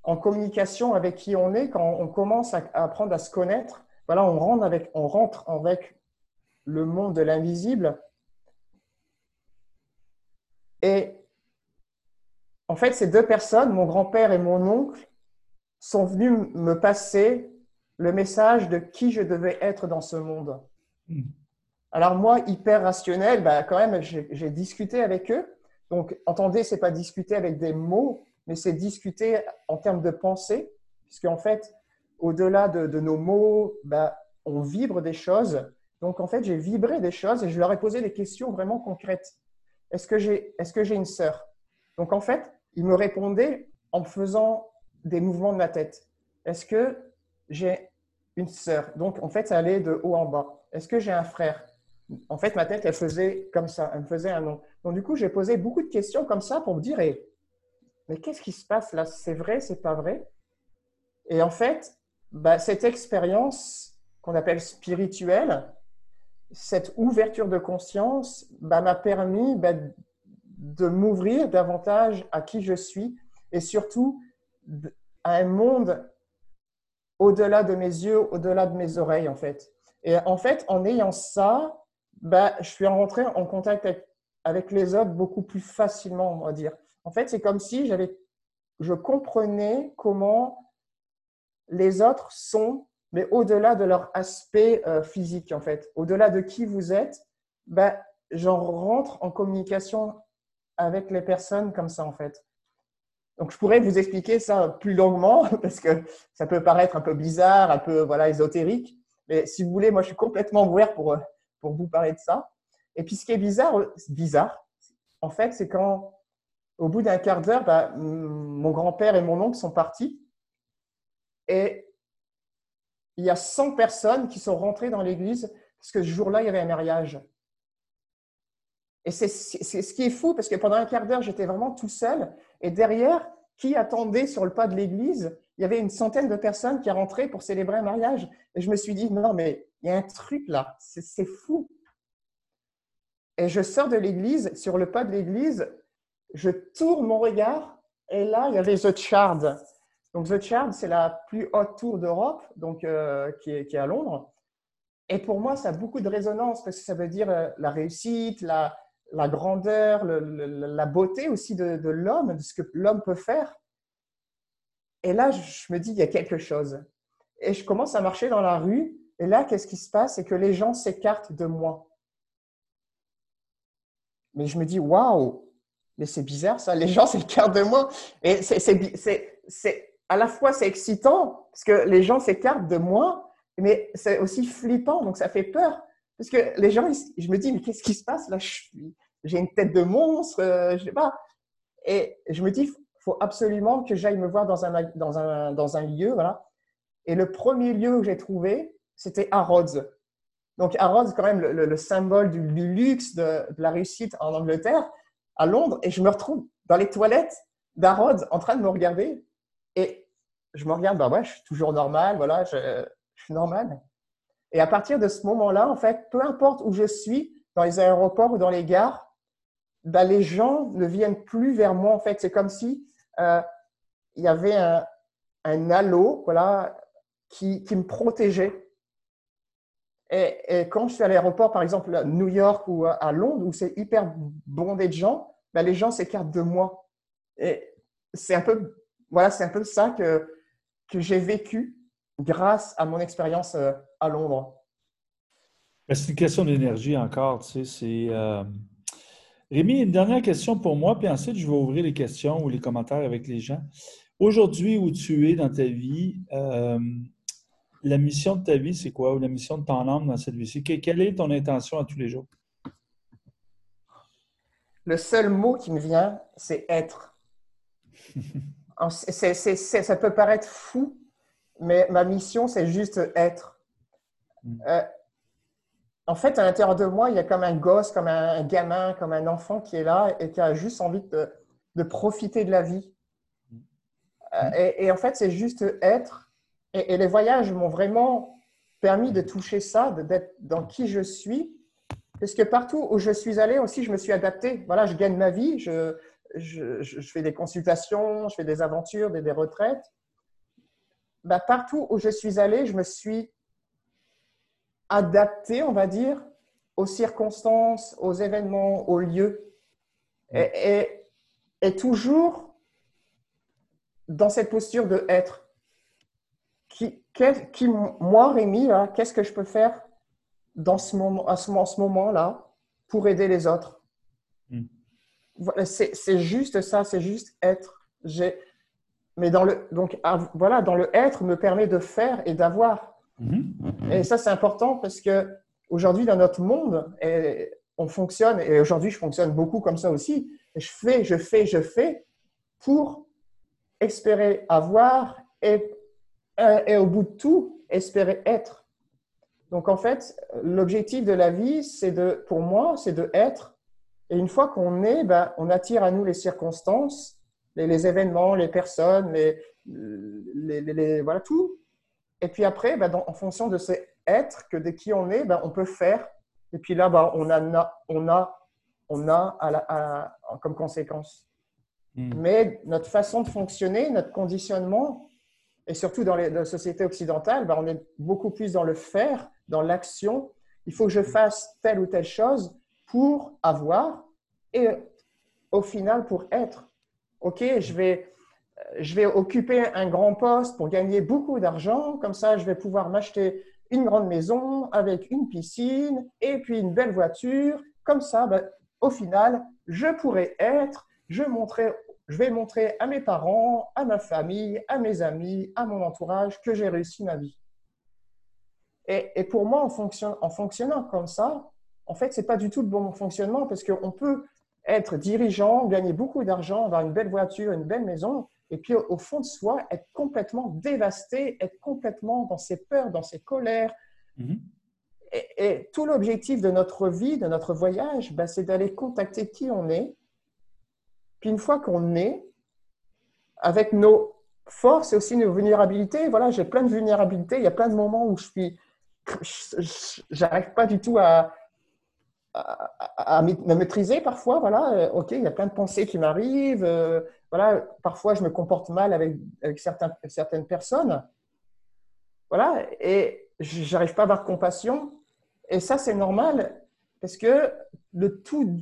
en communication avec qui on est, quand on commence à apprendre à se connaître, voilà, on rentre avec, on rentre avec le monde de l'invisible. Et en fait, ces deux personnes, mon grand-père et mon oncle, sont venus me passer le message de qui je devais être dans ce monde. Hmm. Alors moi, hyper rationnel, bah, quand même, j'ai discuté avec eux. Donc, entendez, c'est pas discuter avec des mots, mais c'est discuter en termes de pensée, puisqu'en fait, au-delà de, nos mots, bah, on vibre des choses. Donc, en fait, j'ai vibré des choses et je leur ai posé des questions vraiment concrètes. Est-ce que j'ai est -ce une sœur? Donc, en fait, ils me répondaient en faisant des mouvements de ma tête. Est-ce que j'ai une sœur? Donc, en fait, ça allait de haut en bas. Est-ce que j'ai un frère? En fait, ma tête, elle faisait comme ça, elle me faisait un nom. Donc, du coup, j'ai posé beaucoup de questions comme ça pour me dire, mais qu'est-ce qui se passe là? C'est vrai, c'est pas vrai? Et en fait, bah, cette expérience qu'on appelle spirituelle, cette ouverture de conscience bah, m'a permis bah, de m'ouvrir davantage à qui je suis et surtout à un monde au-delà de mes yeux, au-delà de mes oreilles, en fait. Et en fait, en ayant ça, je suis rentré en contact avec, les autres beaucoup plus facilement, on va dire. En fait, c'est comme si j'avais, je comprenais comment les autres sont, mais au-delà de leur aspect euh, physique, en fait. Au-delà de qui vous êtes, bah, j'en rentre en communication avec les personnes comme ça, en fait. Donc, je pourrais vous expliquer ça plus longuement parce que ça peut paraître un peu bizarre, un peu voilà, ésotérique. Mais si vous voulez, moi, je suis complètement ouvert pour, pour vous parler de ça. Et puis, ce qui est bizarre, bizarre en fait, c'est quand, au bout d'un quart d'heure, bah, mon grand-père et mon oncle sont partis. Et il y a 100 personnes qui sont rentrées dans l'église parce que ce jour-là, il y avait un mariage. Et c'est ce qui est fou, parce que pendant un quart d'heure, j'étais vraiment tout seul. Et derrière, qui attendait sur le pas de l'église? Il y avait une centaine de personnes qui rentraient pour célébrer un mariage. Et je me suis dit, non, mais il y a un truc là, c'est fou. Et je sors de l'église, sur le pas de l'église, je tourne mon regard, et là, il y avait The Shard. Donc, The Shard, c'est la plus haute tour d'Europe, donc euh, qui, est, à Londres. Et pour moi, ça a beaucoup de résonance parce que ça veut dire euh, la réussite, la, la grandeur, la beauté aussi de, l'homme, de ce que l'homme peut faire. Et là, je me dis, il y a quelque chose. Et je commence à marcher dans la rue. Et là, qu'est-ce qui se passe? C'est que les gens s'écartent de moi. Mais je me dis, waouh, mais c'est bizarre ça, les gens s'écartent de moi. Et c'est à la fois c'est excitant parce que les gens s'écartent de moi, mais c'est aussi flippant, donc ça fait peur. Parce que les gens, je me dis, mais qu'est-ce qui se passe là? J'ai une tête de monstre, euh, je sais pas. Et je me dis, faut absolument que j'aille me voir dans un, dans un, dans un lieu. Voilà. Et le premier lieu que j'ai trouvé, c'était Harrods. Donc Harrods, quand même, le, symbole du, luxe, de, la réussite en Angleterre, à Londres. Et je me retrouve dans les toilettes d'Harrods en train de me regarder. Et je me regarde, bah ouais, je suis toujours normal, voilà, je, je suis normal. Et à partir de ce moment-là, en fait, peu importe où je suis, dans les aéroports ou dans les gares, ben, les gens ne viennent plus vers moi. En fait, c'est comme si euh, il y avait un, un halo, voilà, qui, qui me protégeait. Et, quand je suis à l'aéroport, par exemple à New York ou à Londres, où c'est hyper bondé de gens, ben, les gens s'écartent de moi. Et c'est un peu, voilà, c'est un peu ça que, que j'ai vécu grâce à mon expérience euh, à Londres. C'est une question d'énergie encore, tu sais. C'est, euh, Rémi, une dernière question pour moi, puis ensuite je vais ouvrir les questions ou les commentaires avec les gens. Aujourd'hui, où tu es dans ta vie, euh, la mission de ta vie, c'est quoi? Ou la mission de ton âme dans cette vie-ci? Quelle est ton intention à tous les jours? Le seul mot qui me vient, c'est être. ça peut paraître fou, mais ma mission, c'est juste être. Mm. Euh, en fait, à l'intérieur de moi, il y a comme un gosse, comme un gamin, comme un enfant qui est là et qui a juste envie de, profiter de la vie. Euh, et, en fait, c'est juste être. Et, les voyages m'ont vraiment permis de toucher ça, d'être dans qui je suis. Parce que partout où je suis allé aussi, je me suis adapté. Voilà, je gagne ma vie, je, je, fais des consultations, je fais des aventures, des, retraites. Bah, partout où je suis allé, je me suis adapté, on va dire, aux circonstances, aux événements, aux lieux. Et, et, toujours dans cette posture de être. Qui, qui moi, Rémi, qu'est-ce que je peux faire dans ce moment, à ce, ce moment-là pour aider les autres? Hmm. C'est juste ça, c'est juste être. Mais dans le, donc, voilà, dans le être me permet de faire et d'avoir. Mhm. Et ça, c'est important parce que aujourd'hui, dans notre monde, on fonctionne, et aujourd'hui, je fonctionne beaucoup comme ça aussi. Je fais, je fais, je fais pour espérer avoir et, et au bout de tout, espérer être. Donc, en fait, l'objectif de la vie, c'est de, pour moi, c'est de être. Et une fois qu'on est, ben, on attire à nous les circonstances, les, événements, les personnes, les, les, voilà, tout et puis après, ben, en fonction de ce être, que de qui on est, ben, on peut faire. Et puis là, ben, on a, on a, on a à comme conséquence. Hmm. Mais notre façon de fonctionner, notre conditionnement, et surtout dans les, sociétés occidentales, ben, on est beaucoup plus dans le faire, dans l'action. Il faut que je fasse telle ou telle chose pour avoir et au final pour être. OK, je vais, je vais occuper un grand poste pour gagner beaucoup d'argent. Comme ça, je vais pouvoir m'acheter une grande maison avec une piscine et puis une belle voiture. Comme ça, ben, au final, je pourrai être, je, je vais montrer à mes parents, à ma famille, à mes amis, à mon entourage que j'ai réussi ma vie. Et, pour moi, en, en, fonctionnant comme ça, en fait, ce n'est pas du tout le bon fonctionnement parce qu'on peut être dirigeant, gagner beaucoup d'argent, avoir une belle voiture, une belle maison, et puis au fond de soi, être complètement dévasté, être complètement dans ses peurs, dans ses colères. Mhm. Et, tout l'objectif de notre vie, de notre voyage, ben, c'est d'aller contacter qui on est. Puis une fois qu'on est, avec nos forces et aussi nos vulnérabilités, voilà, j'ai plein de vulnérabilités, il y a plein de moments où je suis, j'arrive pas du tout à, à, me maîtriser parfois. Voilà, euh, ok, il y a plein de pensées qui m'arrivent. Euh, voilà, parfois je me comporte mal avec, avec certains, certaines personnes. Voilà, et j'arrive pas à avoir compassion. Et ça, c'est normal parce que le tout,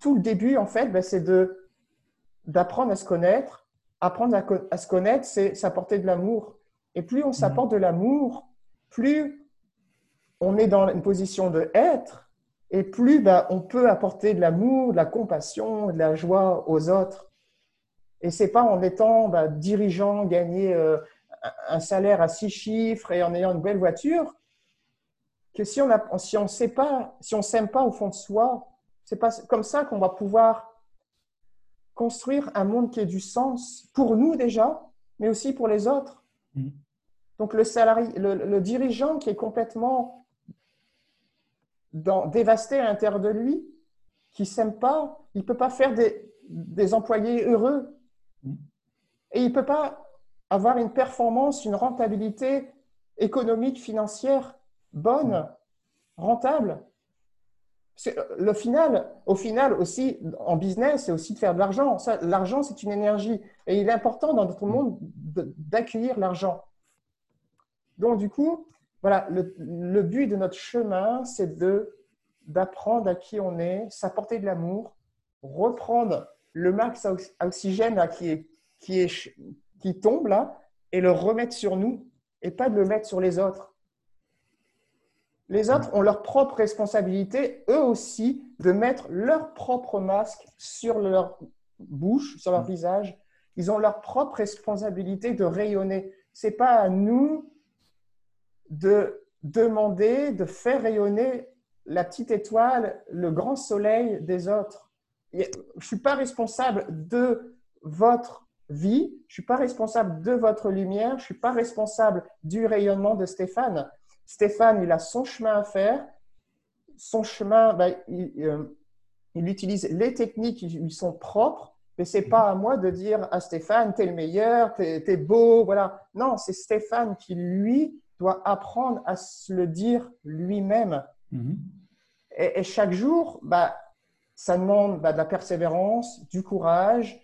tout le début, en fait, ben, c'est de d'apprendre à se connaître. Apprendre à, se connaître, c'est s'apporter de l'amour. Et plus on s'apporte de l'amour, plus on est dans une position de être, et plus bah, on peut apporter de l'amour, de la compassion, de la joie aux autres. Et c'est pas en étant bah, dirigeant, gagner euh, un salaire à six chiffres et en ayant une belle voiture que si on ne sait pas, si on s'aime pas au fond de soi, c'est pas comme ça qu'on va pouvoir construire un monde qui ait du sens pour nous déjà, mais aussi pour les autres. Mmh. Donc le salarié, le, dirigeant qui est complètement dans, dévasté à l'intérieur de lui, qui ne s'aime pas, il ne peut pas faire des, des, employés heureux. Et il ne peut pas avoir une performance, une rentabilité économique, financière bonne, rentable. Le final, au final aussi, en business, c'est aussi de faire de l'argent. L'argent, c'est une énergie. Et il est important dans notre monde d'accueillir l'argent. Donc, du coup, voilà, le, but de notre chemin, c'est d'apprendre à qui on est, s'apporter de l'amour, reprendre le max à oxygène qui, qui tombe là et le remettre sur nous et pas de le mettre sur les autres. Les autres ont leur propre responsabilité, eux aussi, de mettre leur propre masque sur leur bouche, sur leur visage. Ils ont leur propre responsabilité de rayonner. C'est pas à nous de demander de faire rayonner la petite étoile, le grand soleil des autres. Je ne suis pas responsable de votre vie, je ne suis pas responsable de votre lumière, je ne suis pas responsable du rayonnement de Stéphane. Stéphane, il a son chemin à faire. Son chemin, ben, euh, il, utilise les techniques qui lui sont propres, mais ce n'est pas à moi de dire à Stéphane, tu es le meilleur, tu es, beau, voilà. Non, c'est Stéphane qui, lui, doit apprendre à se le dire lui-même. Mhm. Et, chaque jour, bah, ça demande bah, de la persévérance, du courage,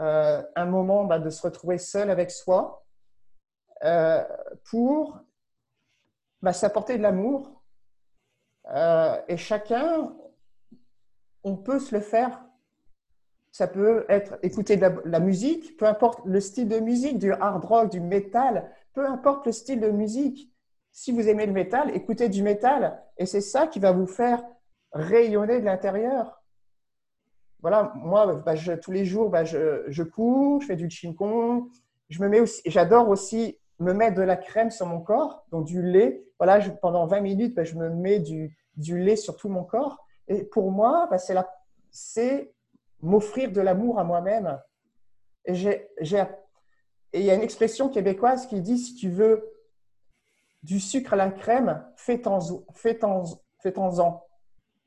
euh, un moment bah, de se retrouver seul avec soi euh, pour bah, s'apporter de l'amour. Euh, et chacun, on peut se le faire. Ça peut être écouter de la, musique, peu importe le style de musique, du hard rock, du metal, peu importe le style de musique. Si vous aimez le métal, écoutez du métal. Et c'est ça qui va vous faire rayonner de l'intérieur. Voilà, moi, bah, tous les jours, bah, je, je, cours, je fais du qigong. Je me mets aussi, j'adore aussi me mettre de la crème sur mon corps, donc du lait. Voilà, pendant 20 minutes, bah, je me mets du, du, lait sur tout mon corps. Et pour moi, c'est m'offrir de l'amour à moi-même. Et j'ai, et il y a une expression québécoise qui dit si tu veux du sucre à la crème, fais-en, fais-en,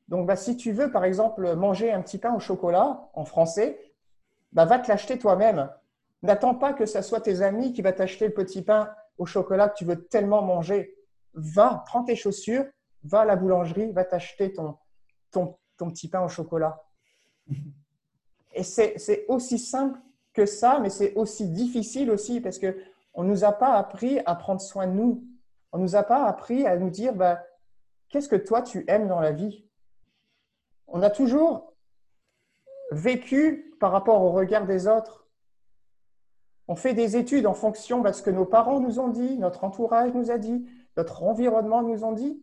Donc, bah, si tu veux, par exemple, manger un petit pain au chocolat en français, va te l'acheter toi-même. N'attends pas que ce soit tes amis qui vont t'acheter le petit pain au chocolat que tu veux tellement manger. Va, prends tes chaussures, va à la boulangerie, va t'acheter ton, ton, ton petit pain au chocolat. Et c'est aussi simple que ça, mais c'est aussi difficile aussi parce que on nous a pas appris à prendre soin de nous. On nous a pas appris à nous dire bah, qu'est-ce que toi tu aimes dans la vie? On a toujours vécu par rapport au regard des autres. On fait des études en fonction de ce que nos parents nous ont dit, notre entourage nous a dit, notre environnement nous ont dit.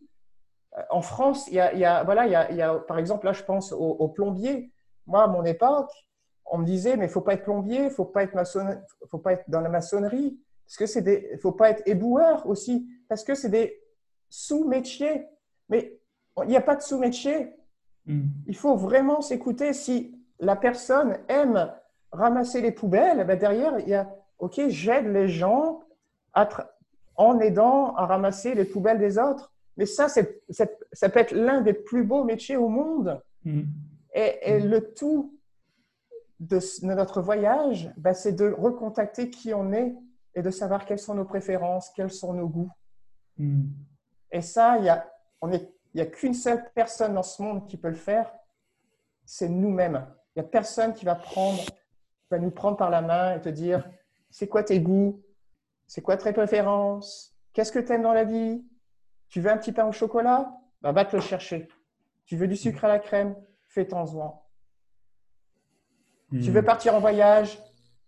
En France, il y a, voilà, il y a, par exemple, là, je pense aux plombiers. Moi, à mon époque, on me disait, mais il ne faut pas être plombier, il ne faut, pas être faut pas être dans la maçonnerie, parce que c'est des, il faut pas être éboueur aussi, parce que c'est des sous-métiers. Mais il n'y a pas de sous-métier. Hmm. Il faut vraiment s'écouter. Si la personne aime ramasser les poubelles, ben derrière, il y a, OK, j'aide les gens en aidant à ramasser les poubelles des autres. Mais ça, c'est, ça peut être l'un des plus beaux métiers au monde. Hmm. Et, et hmm. le tout, de, notre voyage, ben, c'est de recontacter qui on est et de savoir quelles sont nos préférences, quels sont nos goûts. Hmm. Et ça, il n'y a, a qu'une seule personne dans ce monde qui peut le faire, c'est nous-mêmes. Il n'y a personne qui va, prendre, va nous prendre par la main et te dire, c'est quoi tes goûts? C'est quoi tes préférences? Qu'est-ce que tu aimes dans la vie? Tu veux un petit pain au chocolat? Ben, Va te le chercher. Tu veux du sucre à la crème? Fais-t'en-en. Tu veux hmm. partir en voyage?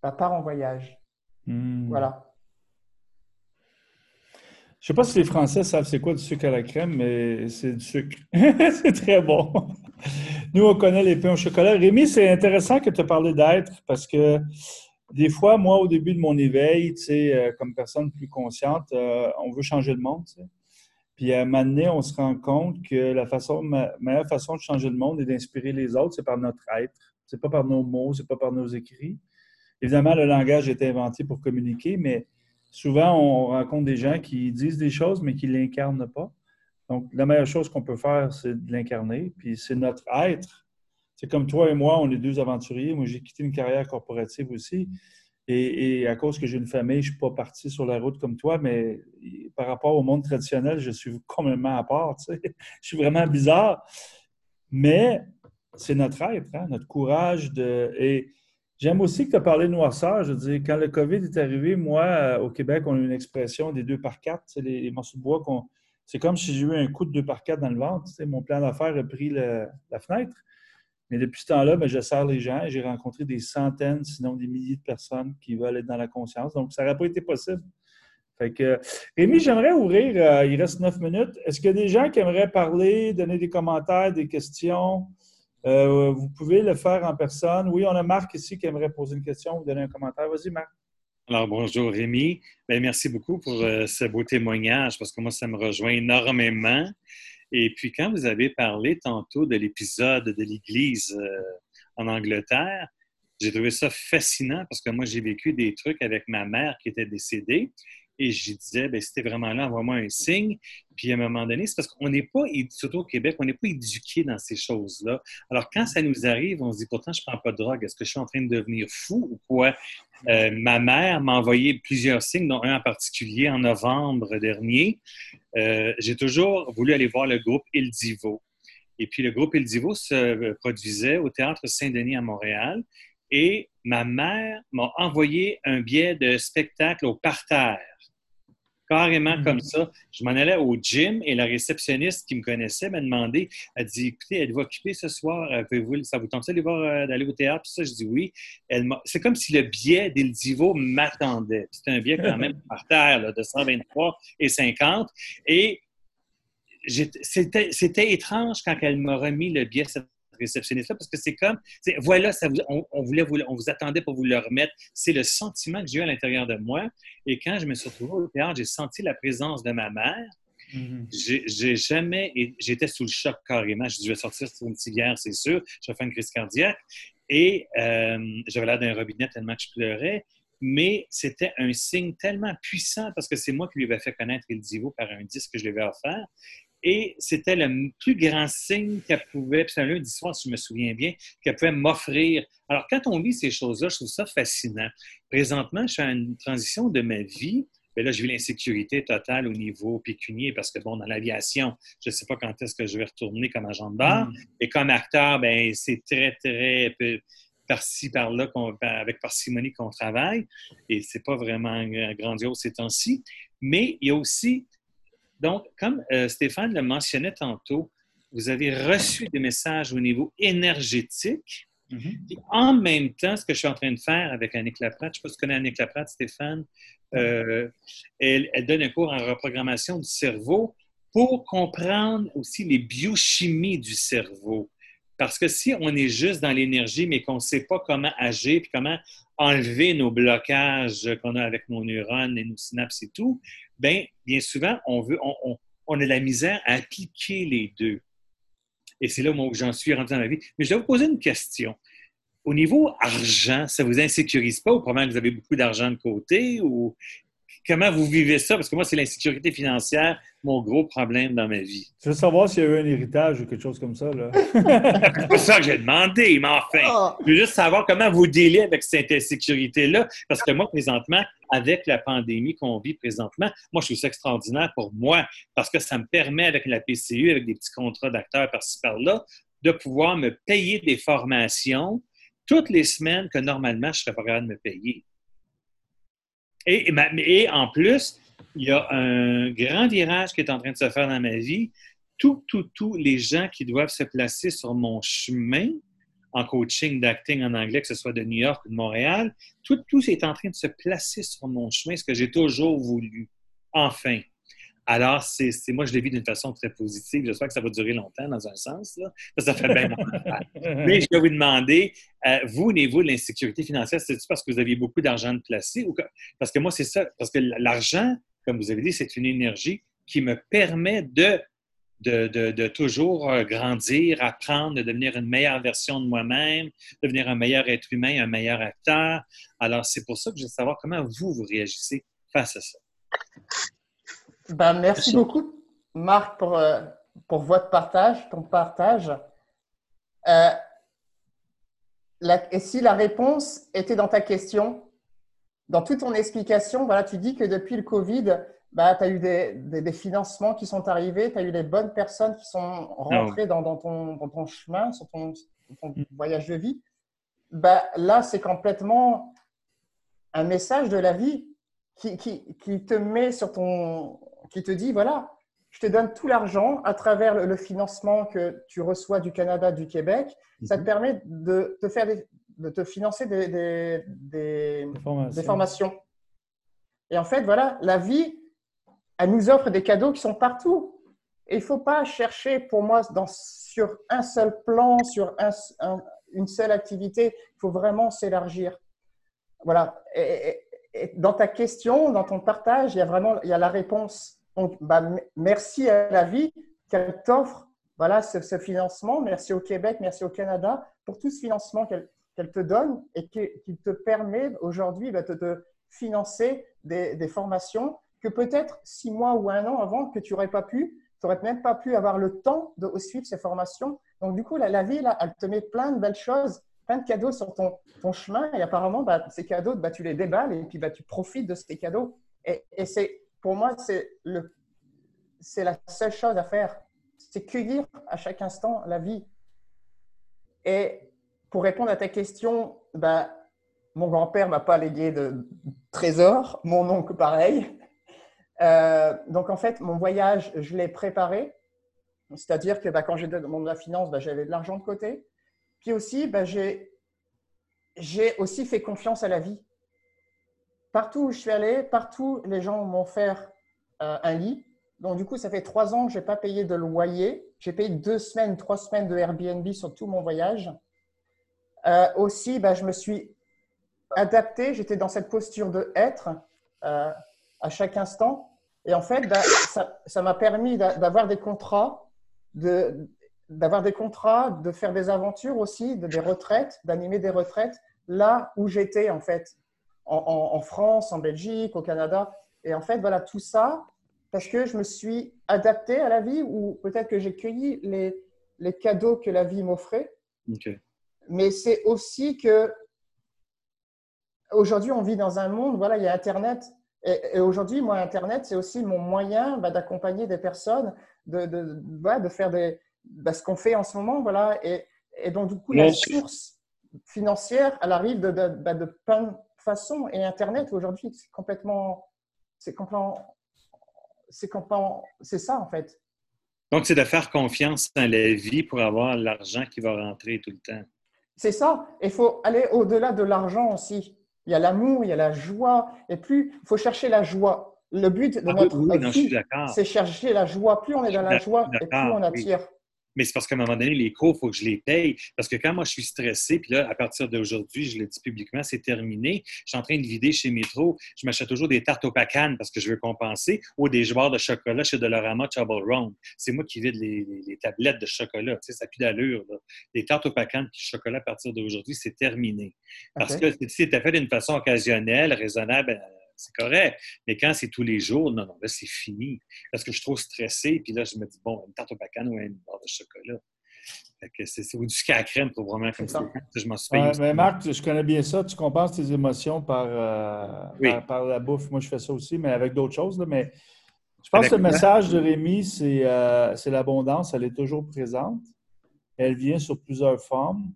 Bah, Pars en voyage. Hmm. Voilà. Je ne sais pas si les Français savent c'est quoi du sucre à la crème, mais c'est du sucre. c'est très bon. Nous, on connaît les pains au chocolat. Rémi, c'est intéressant que tu parlé d'être parce que des fois, moi, au début de mon éveil, tu sais, euh, comme personne plus consciente, euh, on veut changer le monde. Puis à un moment donné, on se rend compte que la meilleure façon de changer le monde et d'inspirer les autres, c'est par notre être. C'est pas par nos mots, c'est pas par nos écrits. Évidemment, le langage est inventé pour communiquer, mais souvent, on rencontre des gens qui disent des choses, mais qui ne l'incarnent pas. Donc, la meilleure chose qu'on peut faire, c'est de l'incarner. Puis, c'est notre être. C'est comme toi et moi, on est deux aventuriers. Moi, j'ai quitté une carrière corporative aussi. Et, à cause que j'ai une famille, je ne suis pas parti sur la route comme toi, mais par rapport au monde traditionnel, je suis complètement à part. je suis vraiment bizarre. Mais c'est notre être, hein, notre courage de. Et j'aime aussi que tu as parlé de noirceur. Je veux dire, quand le COVID est arrivé, moi, euh, au Québec, on a une expression des deux par quatre. C'est les, morceaux de bois qu'on. C'est comme si j'ai eu un coup de deux par quatre dans le ventre. mon plan d'affaires a pris la fenêtre. Mais depuis ce temps-là, ben, je sers les gens et j'ai rencontré des centaines, sinon des milliers de personnes qui veulent être dans la conscience. Donc, ça n'aurait pas été possible. Fait que, Rémi, j'aimerais ouvrir, euh, il reste neuf minutes. Est-ce qu'il y a des gens qui aimeraient parler, donner des commentaires, des questions? Euh, vous pouvez le faire en personne. Oui, on a Marc ici qui aimerait poser une question ou donner un commentaire. Vas-y, Marc. Alors, bonjour Rémi. Bien, merci beaucoup pour euh, ce beau témoignage parce que moi, ça me rejoint énormément. Et puis, quand vous avez parlé tantôt de l'épisode de l'Église euh, en Angleterre, j'ai trouvé ça fascinant parce que moi, j'ai vécu des trucs avec ma mère qui était décédée et je disais, ben, c'était vraiment là, envoie-moi un signe. Puis à un moment donné, c'est parce qu'on n'est pas, surtout au Québec, on n'est pas éduqué dans ces choses-là. Alors quand ça nous arrive, on se dit, pourtant, je prends pas de drogue. Est-ce que je suis en train de devenir fou ou quoi? Euh, ma mère m'a envoyé plusieurs signes, dont un en particulier en novembre dernier. Euh, j'ai toujours voulu aller voir le groupe Il Divo. Et puis le groupe Il Divo se produisait au Théâtre Saint-Denis à Montréal. Et ma mère m'a envoyé un billet de spectacle au parterre carrément comme mhm. ça. Je m'en allais au gym et la réceptionniste qui me connaissait m'a demandé, elle dit, écoutez, elle va occuper ce soir, vous, ça vous tente d'aller voir, euh, d'aller au théâtre? Puis ça, je dis oui. c'est comme si le billet d'Il Divo m'attendait. C'était un billet quand même par terre, de 123 et 50. Et c'était, c'était étrange quand elle m'a remis le billet réceptionniste parce que c'est comme, voilà, ça on, voulait vous, on vous attendait pour vous le remettre. C'est le sentiment que j'ai eu à l'intérieur de moi. Et quand je me suis retrouvé au théâtre, j'ai senti la présence de ma mère. Mm-hmm. J'ai jamais, j'étais sous le choc carrément. Je, je vais sortir sur une civière, c'est sûr. Je vais faire une crise cardiaque. Et euh, j'avais l'air d'un robinet tellement que je pleurais. Mais c'était un signe tellement puissant parce que c'est moi qui lui avais fait connaître Il Divo par un disque que je lui avais offert. Et c'était le plus grand signe qu'elle pouvait, puis c'est un lundi soir, si je me souviens bien, qu'elle pouvait m'offrir. Alors, quand on vit ces choses-là, je trouve ça fascinant. Présentement, je suis à une transition de ma vie. Et là, je vis l'insécurité totale au niveau pécunier parce que, bon, dans l'aviation, je ne sais pas quand est-ce que je vais retourner comme agent de bar. Mm. Et comme acteur, ben c'est très, très par-ci, par-là, avec parcimonie qu'on travaille. Et c'est pas vraiment grandiose ces temps-ci. Mais il y a aussi donc, comme euh, Stéphane le mentionnait tantôt, vous avez reçu des messages au niveau énergétique. Mm-hmm. en même temps, ce que je suis en train de faire avec Annick Laprate, je ne sais pas si tu connais Annick Laprate, Stéphane, euh, elle, donne un cours en reprogrammation du cerveau pour comprendre aussi les biochimies du cerveau. Parce que si on est juste dans l'énergie, mais qu'on ne sait pas comment agir, puis comment enlever nos blocages qu'on a avec nos neurones et nos synapses et tout, bien, bien souvent, on, veut, on, a la misère à appliquer les deux. Et c'est là où j'en suis rendu dans ma vie. Mais je vais vous poser une question. Au niveau argent, ça vous insécurise pas ou probablement que vous avez beaucoup d'argent de côté ou comment vous vivez ça? Parce que moi, c'est l'insécurité financière, mon gros problème dans ma vie. Tu veux savoir s'il y a eu un héritage ou quelque chose comme ça? Là? c'est pas ça que j'ai demandé, mais enfin, ah. je veux juste savoir comment vous délez avec cette insécurité-là. Parce que moi, présentement, avec la pandémie qu'on vit présentement, moi, je trouve ça extraordinaire pour moi parce que ça me permet, avec la PCU, avec des petits contrats d'acteurs par-ci par-là, de pouvoir me payer des formations toutes les semaines que normalement, je ne serais pas capable de me payer. Et, en plus, il y a un grand virage qui est en train de se faire dans ma vie. Tous, tous, tous les gens qui doivent se placer sur mon chemin en coaching d'acting en anglais, que ce soit de New York ou de Montréal, tout, tout est en train de se placer sur mon chemin, ce que j'ai toujours voulu. Enfin. Alors, c'est, moi, je le vis d'une façon très positive. J'espère que ça va durer longtemps dans un sens. Là, ça fait bien Mais je vais vous demander, euh, vous, au niveau de l'insécurité financière, c'est-tu parce que vous aviez beaucoup d'argent de placer? Ou Parce que moi, c'est ça. Parce que l'argent, comme vous avez dit, c'est une énergie qui me permet de, de, de, toujours euh, grandir, apprendre, de devenir une meilleure version de moi-même, devenir un meilleur être humain, un meilleur acteur. Alors, c'est pour ça que je veux savoir comment vous, vous réagissez face à ça. Ben, merci beaucoup, Marc, pour, euh, pour votre partage, ton partage. Euh, et si la réponse était dans ta question, dans toute ton explication, voilà, tu dis que depuis le Covid, bah, tu as eu des, des, financements qui sont arrivés, tu as eu les bonnes personnes qui sont rentrées dans, dans, ton, dans ton, chemin, sur ton, ton mm. voyage de vie. Bah, là, c'est complètement un message de la vie qui, qui, qui, te met sur ton, qui te dit, voilà, je te donne tout l'argent à travers le, financement que tu reçois du Canada, du Québec. Ça te mhm. permet de te, faire de te financer des, des, des, formations. Et en fait, voilà, la vie, elle nous offre des cadeaux qui sont partout. Et il ne faut pas chercher, pour moi, dans, sur un seul plan, sur une seule activité. Il faut vraiment s'élargir. Voilà. Et, dans ta question, dans ton partage, il y a vraiment il y a la réponse. Donc, bah, merci à la vie qu'elle t'offre voilà, ce, financement. Merci au Québec, merci au Canada pour tout ce financement qu'elle te donne et qui, te permet aujourd'hui bah, de te financer des, formations que peut-être six mois ou un an avant que tu n'aurais pas pu, tu n'aurais même pas pu avoir le temps de suivre ces formations. Donc, du coup, la, vie, là, elle te met plein de belles choses, plein de cadeaux sur ton, ton chemin. Et apparemment, bah, ces cadeaux, bah, tu les déballes et puis bah, tu profites de ces cadeaux. Et c'est, pour moi, c'est, le, c'est la seule chose à faire. C'est cueillir à chaque instant la vie. Et pour répondre à ta question, bah, mon grand-père m'a pas légué de trésor, mon oncle pareil. Euh, donc en fait, mon voyage, je l'ai préparé. C'est-à-dire que bah, quand j'étais dans le monde de la finance, bah, j'avais de l'argent de côté. Puis aussi, j'ai aussi fait confiance à la vie. Partout où je suis allé, partout, les gens m'ont offert euh, un lit. Donc, du coup, ça fait trois ans que je n'ai pas payé de loyer. J'ai payé deux semaines, trois semaines de Airbnb sur tout mon voyage. Euh, aussi, bah, je me suis adapté. J'étais dans cette posture de être euh, à chaque instant. Et en fait, bah, ça m'a permis d'avoir des contrats d'avoir des contrats, de faire des aventures aussi, de, des retraites, d'animer des retraites là où j'étais en fait, en, France, en Belgique, au Canada. Et en fait, voilà, tout ça, parce que je me suis adapté à la vie ou peut-être que j'ai cueilli les, les cadeaux que la vie m'offrait. Mais c'est aussi que aujourd'hui, on vit dans un monde, voilà, il y a Internet. Et, aujourd'hui, moi, Internet, c'est aussi mon moyen bah, d'accompagner des personnes de, de, de faire des, bah, ce qu'on fait en ce moment. Voilà, et, et donc, du coup, la source financière, elle arrive de, de, bah, de plein Et Internet, aujourd'hui, c'est complètement. C'est complètement. C'est complètement. C'est ça, en fait. Donc, c'est de faire confiance dans la vie pour avoir l'argent qui va rentrer tout le temps. C'est ça. Il faut aller au-delà de l'argent aussi. Il y a l'amour, il y a la joie. Et plus, il faut chercher la joie. Le but de ah notre vie, c'est chercher la joie. Plus on est dans la joie, et plus on attire. Mais c'est parce qu'à un moment donné, les cours, il faut que je les paye. Parce que quand moi, je suis stressé, puis là, à partir d'aujourd'hui, je le dis publiquement, c'est terminé. Je suis en train de vider chez Métro. Je m'achète toujours des tartes au pacanes parce que je veux compenser ou des joueurs de chocolat chez Dolorama Trouble Round. C'est moi qui vide les, tablettes de chocolat. Tu sais, ça pue d'allure. Les tartes au pacanes puis chocolat à partir d'aujourd'hui, c'est terminé. Parce que si c'était fait d'une façon occasionnelle, raisonnable, c'est correct. Mais quand c'est tous les jours, non, non, là, c'est fini. Parce que je suis trop stressé, puis là, je me dis, bon, une tarte au bacon ou une barre de chocolat. c'est, ou du sucre à crème pour vraiment comme ça. Je m'en suis mais Marc, je connais bien ça. Tu compenses tes émotions par, euh, par, la bouffe. Moi, je fais ça aussi, mais avec d'autres choses. Mais je pense que le message de Rémi, c'est, euh, c'est l'abondance. Elle est toujours présente. Elle vient sur plusieurs formes.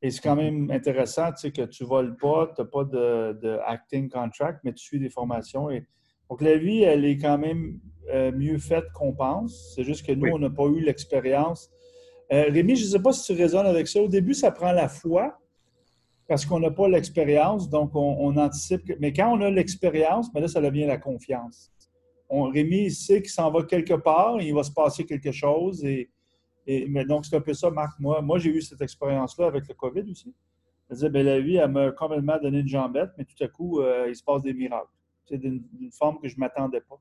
Et c'est quand même intéressant, tu sais, que tu ne voles pas, tu n'as pas de, acting contract, mais tu suis des formations. Et... Donc, la vie, elle est quand même euh, mieux faite qu'on pense. C'est juste que nous, on n'a pas eu l'expérience. Euh, Rémi, je ne sais pas si tu résonnes avec ça. Au début, ça prend la foi parce qu'on n'a pas l'expérience, donc on, anticipe. Mais quand on a l'expérience, ben là, ça devient la confiance. On, Rémi, il sait qu'il s'en va quelque part, il va se passer quelque chose et mais donc, c'est un peu ça, Marc. Moi, moi j'ai eu cette expérience-là avec le COVID aussi. Disais, bien, la vie, elle m'a complètement donné une jambette, mais tout à coup, euh, il se passe des miracles. C'est d'une forme que je ne m'attendais pas.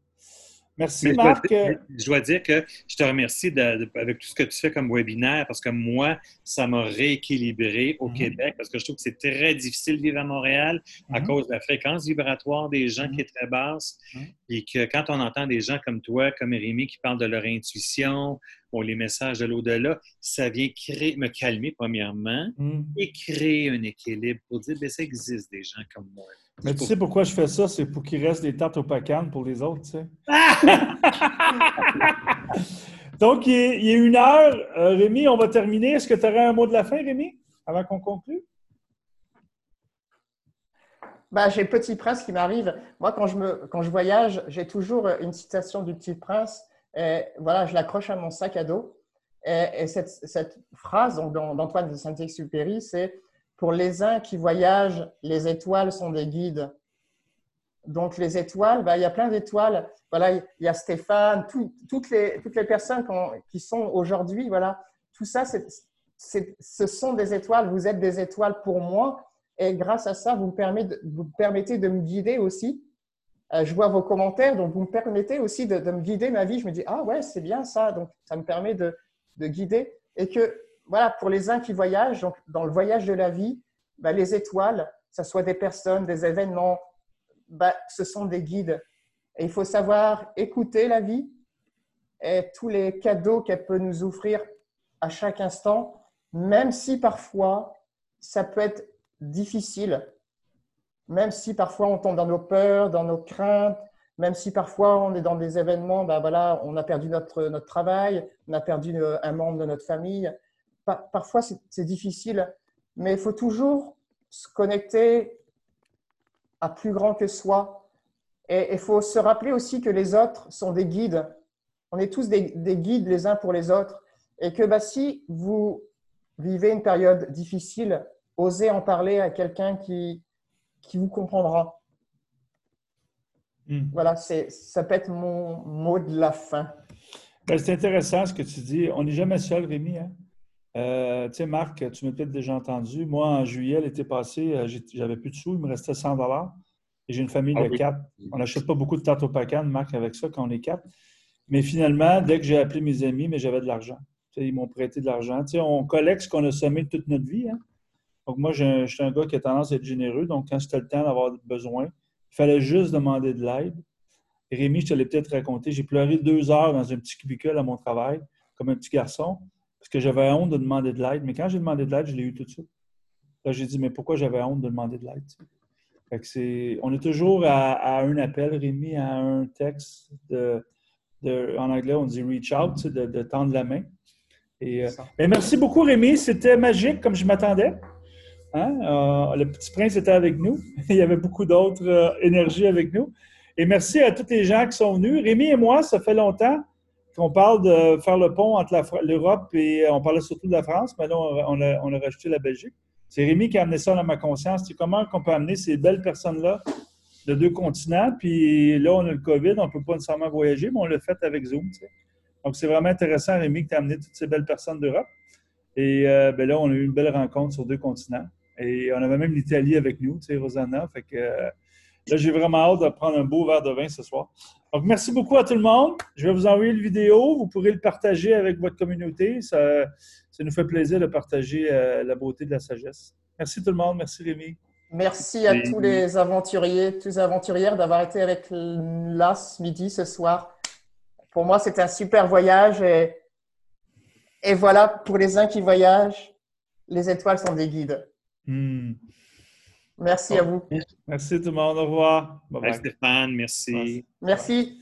Merci, Marc. Je dois, dire que je te remercie avec tout ce que tu fais comme webinaire parce que moi, ça m'a rééquilibré au mhm. Québec parce que je trouve que c'est très difficile de vivre à Montréal à mhm. cause de la fréquence vibratoire des gens qui mhm. est très basse. Et que quand on entend des gens comme toi, comme Rémi, qui parlent de leur intuition, ou les messages de l'au-delà, ça vient créer, me calmer premièrement et créer un équilibre pour dire que ben, ça existe des gens comme moi. Mais tu sais pourquoi je fais ça? C'est pour qu'il reste des tartes au pacan pour les autres, tu sais. Donc, il est, une heure. Euh, Rémi, on va terminer. Est-ce que tu aurais un mot de la fin, Rémi, avant qu'on conclue? Ben, j'ai le Petit Prince qui m'arrive. Moi, quand je, me, quand je voyage, j'ai toujours une citation du Petit Prince. Et, voilà, je l'accroche à mon sac à dos. Et, cette, cette, phrase d'Antoine de Saint-Exupéry, c'est pour les uns qui voyagent, les étoiles sont des guides. Donc, les étoiles, bah, il y a plein d'étoiles. Voilà, il y a Stéphane, toutes, les, toutes les personnes qui sont aujourd'hui, voilà, tout ça, ce sont des étoiles. Vous êtes des étoiles pour moi. Et grâce à ça, vous me permettez de me guider aussi. Euh, je vois vos commentaires, donc vous me permettez aussi de, me guider ma vie. Je me dis, ah ouais, c'est bien ça. Donc, ça me permet de, de, guider. Et que, voilà, pour les uns qui voyagent, dans le voyage de la vie, bah, les étoiles, que ce soit des personnes, des événements, bah, ce sont des guides. Et il faut savoir écouter la vie et tous les cadeaux qu'elle peut nous offrir à chaque instant, même si parfois ça peut être difficile, même si parfois on tombe dans nos peurs, dans nos craintes, même si parfois on est dans des événements, ben voilà, on a perdu notre, notre travail, on a perdu un membre de notre famille. Parfois c'est difficile, mais il faut toujours se connecter à plus grand que soi. Et il faut se rappeler aussi que les autres sont des guides. On est tous des, des guides les uns pour les autres. Et que bah, si vous vivez une période difficile, osez en parler à quelqu'un qui, qui vous comprendra. Hmm. Voilà, ça peut être mon mot de la fin. Ben, c'est intéressant ce que tu dis. On n'est jamais seul, Rémi. Hein? Euh, tu sais, Marc, tu m'as peut-être déjà entendu. Moi, en juillet, l'été passé, euh, j'avais plus de sous, il me restait 100 Et j'ai une famille ah de quatre. On n'achète pas beaucoup de tartes au pacan, Marc, avec ça, quand on est quatre. Mais finalement, dès que j'ai appelé mes amis, mais j'avais de l'argent. Ils m'ont prêté de l'argent. On collecte ce qu'on a semé toute notre vie. Hein. Donc, moi, je suis un gars qui a tendance à être généreux. Donc, quand c'était le temps d'avoir besoin, il fallait juste demander de l'aide. Rémi, je te l'ai peut-être raconté, j'ai pleuré deux heures dans un petit cubicule à mon travail, comme un petit garçon, parce que j'avais honte de demander de l'aide. Mais quand j'ai demandé de l'aide, je l'ai eu tout de suite. Là, j'ai dit, mais pourquoi j'avais honte de demander de l'aide? on est toujours à, un appel, Rémi, à un texte. De, en anglais, on dit reach out, de, de tendre la main. Et, euh, merci beaucoup, Rémi. C'était magique comme je m'attendais. Hein? Euh, le petit prince était avec nous. Il y avait beaucoup d'autres euh, énergies avec nous. Et merci à tous les gens qui sont venus. Rémi et moi, ça fait longtemps qu'on parle de faire le pont entre l'Europe et on parlait surtout de la France, mais là, on a, rajouté la Belgique. C'est Rémi qui a amené ça dans ma conscience. C'est comment on peut amener ces belles personnes-là de deux continents? Puis là, on a le COVID, on ne peut pas nécessairement voyager, mais on l'a fait avec Zoom. Donc, c'est vraiment intéressant, Rémi, que tu as amené toutes ces belles personnes d'Europe. Et euh, ben là, on a eu une belle rencontre sur deux continents. Et on avait même l'Italie avec nous, tu Rosanna. Euh, là, j'ai vraiment hâte de prendre un beau verre de vin ce soir. Donc, merci beaucoup à tout le monde. Je vais vous envoyer le vidéo. Vous pourrez le partager avec votre communauté. Ça, ça nous fait plaisir de partager euh, la beauté de la sagesse. Merci tout le monde. Merci Rémi. Merci à tous les aventuriers, tous les aventurières d'avoir été avec là ce midi, ce soir pour moi, c'était un super voyage. Et, et, voilà, pour les uns qui voyagent, les étoiles sont des guides. Hmm. Merci à vous. Merci tout le monde. Au revoir. Bye, Stéphane. Merci. Merci.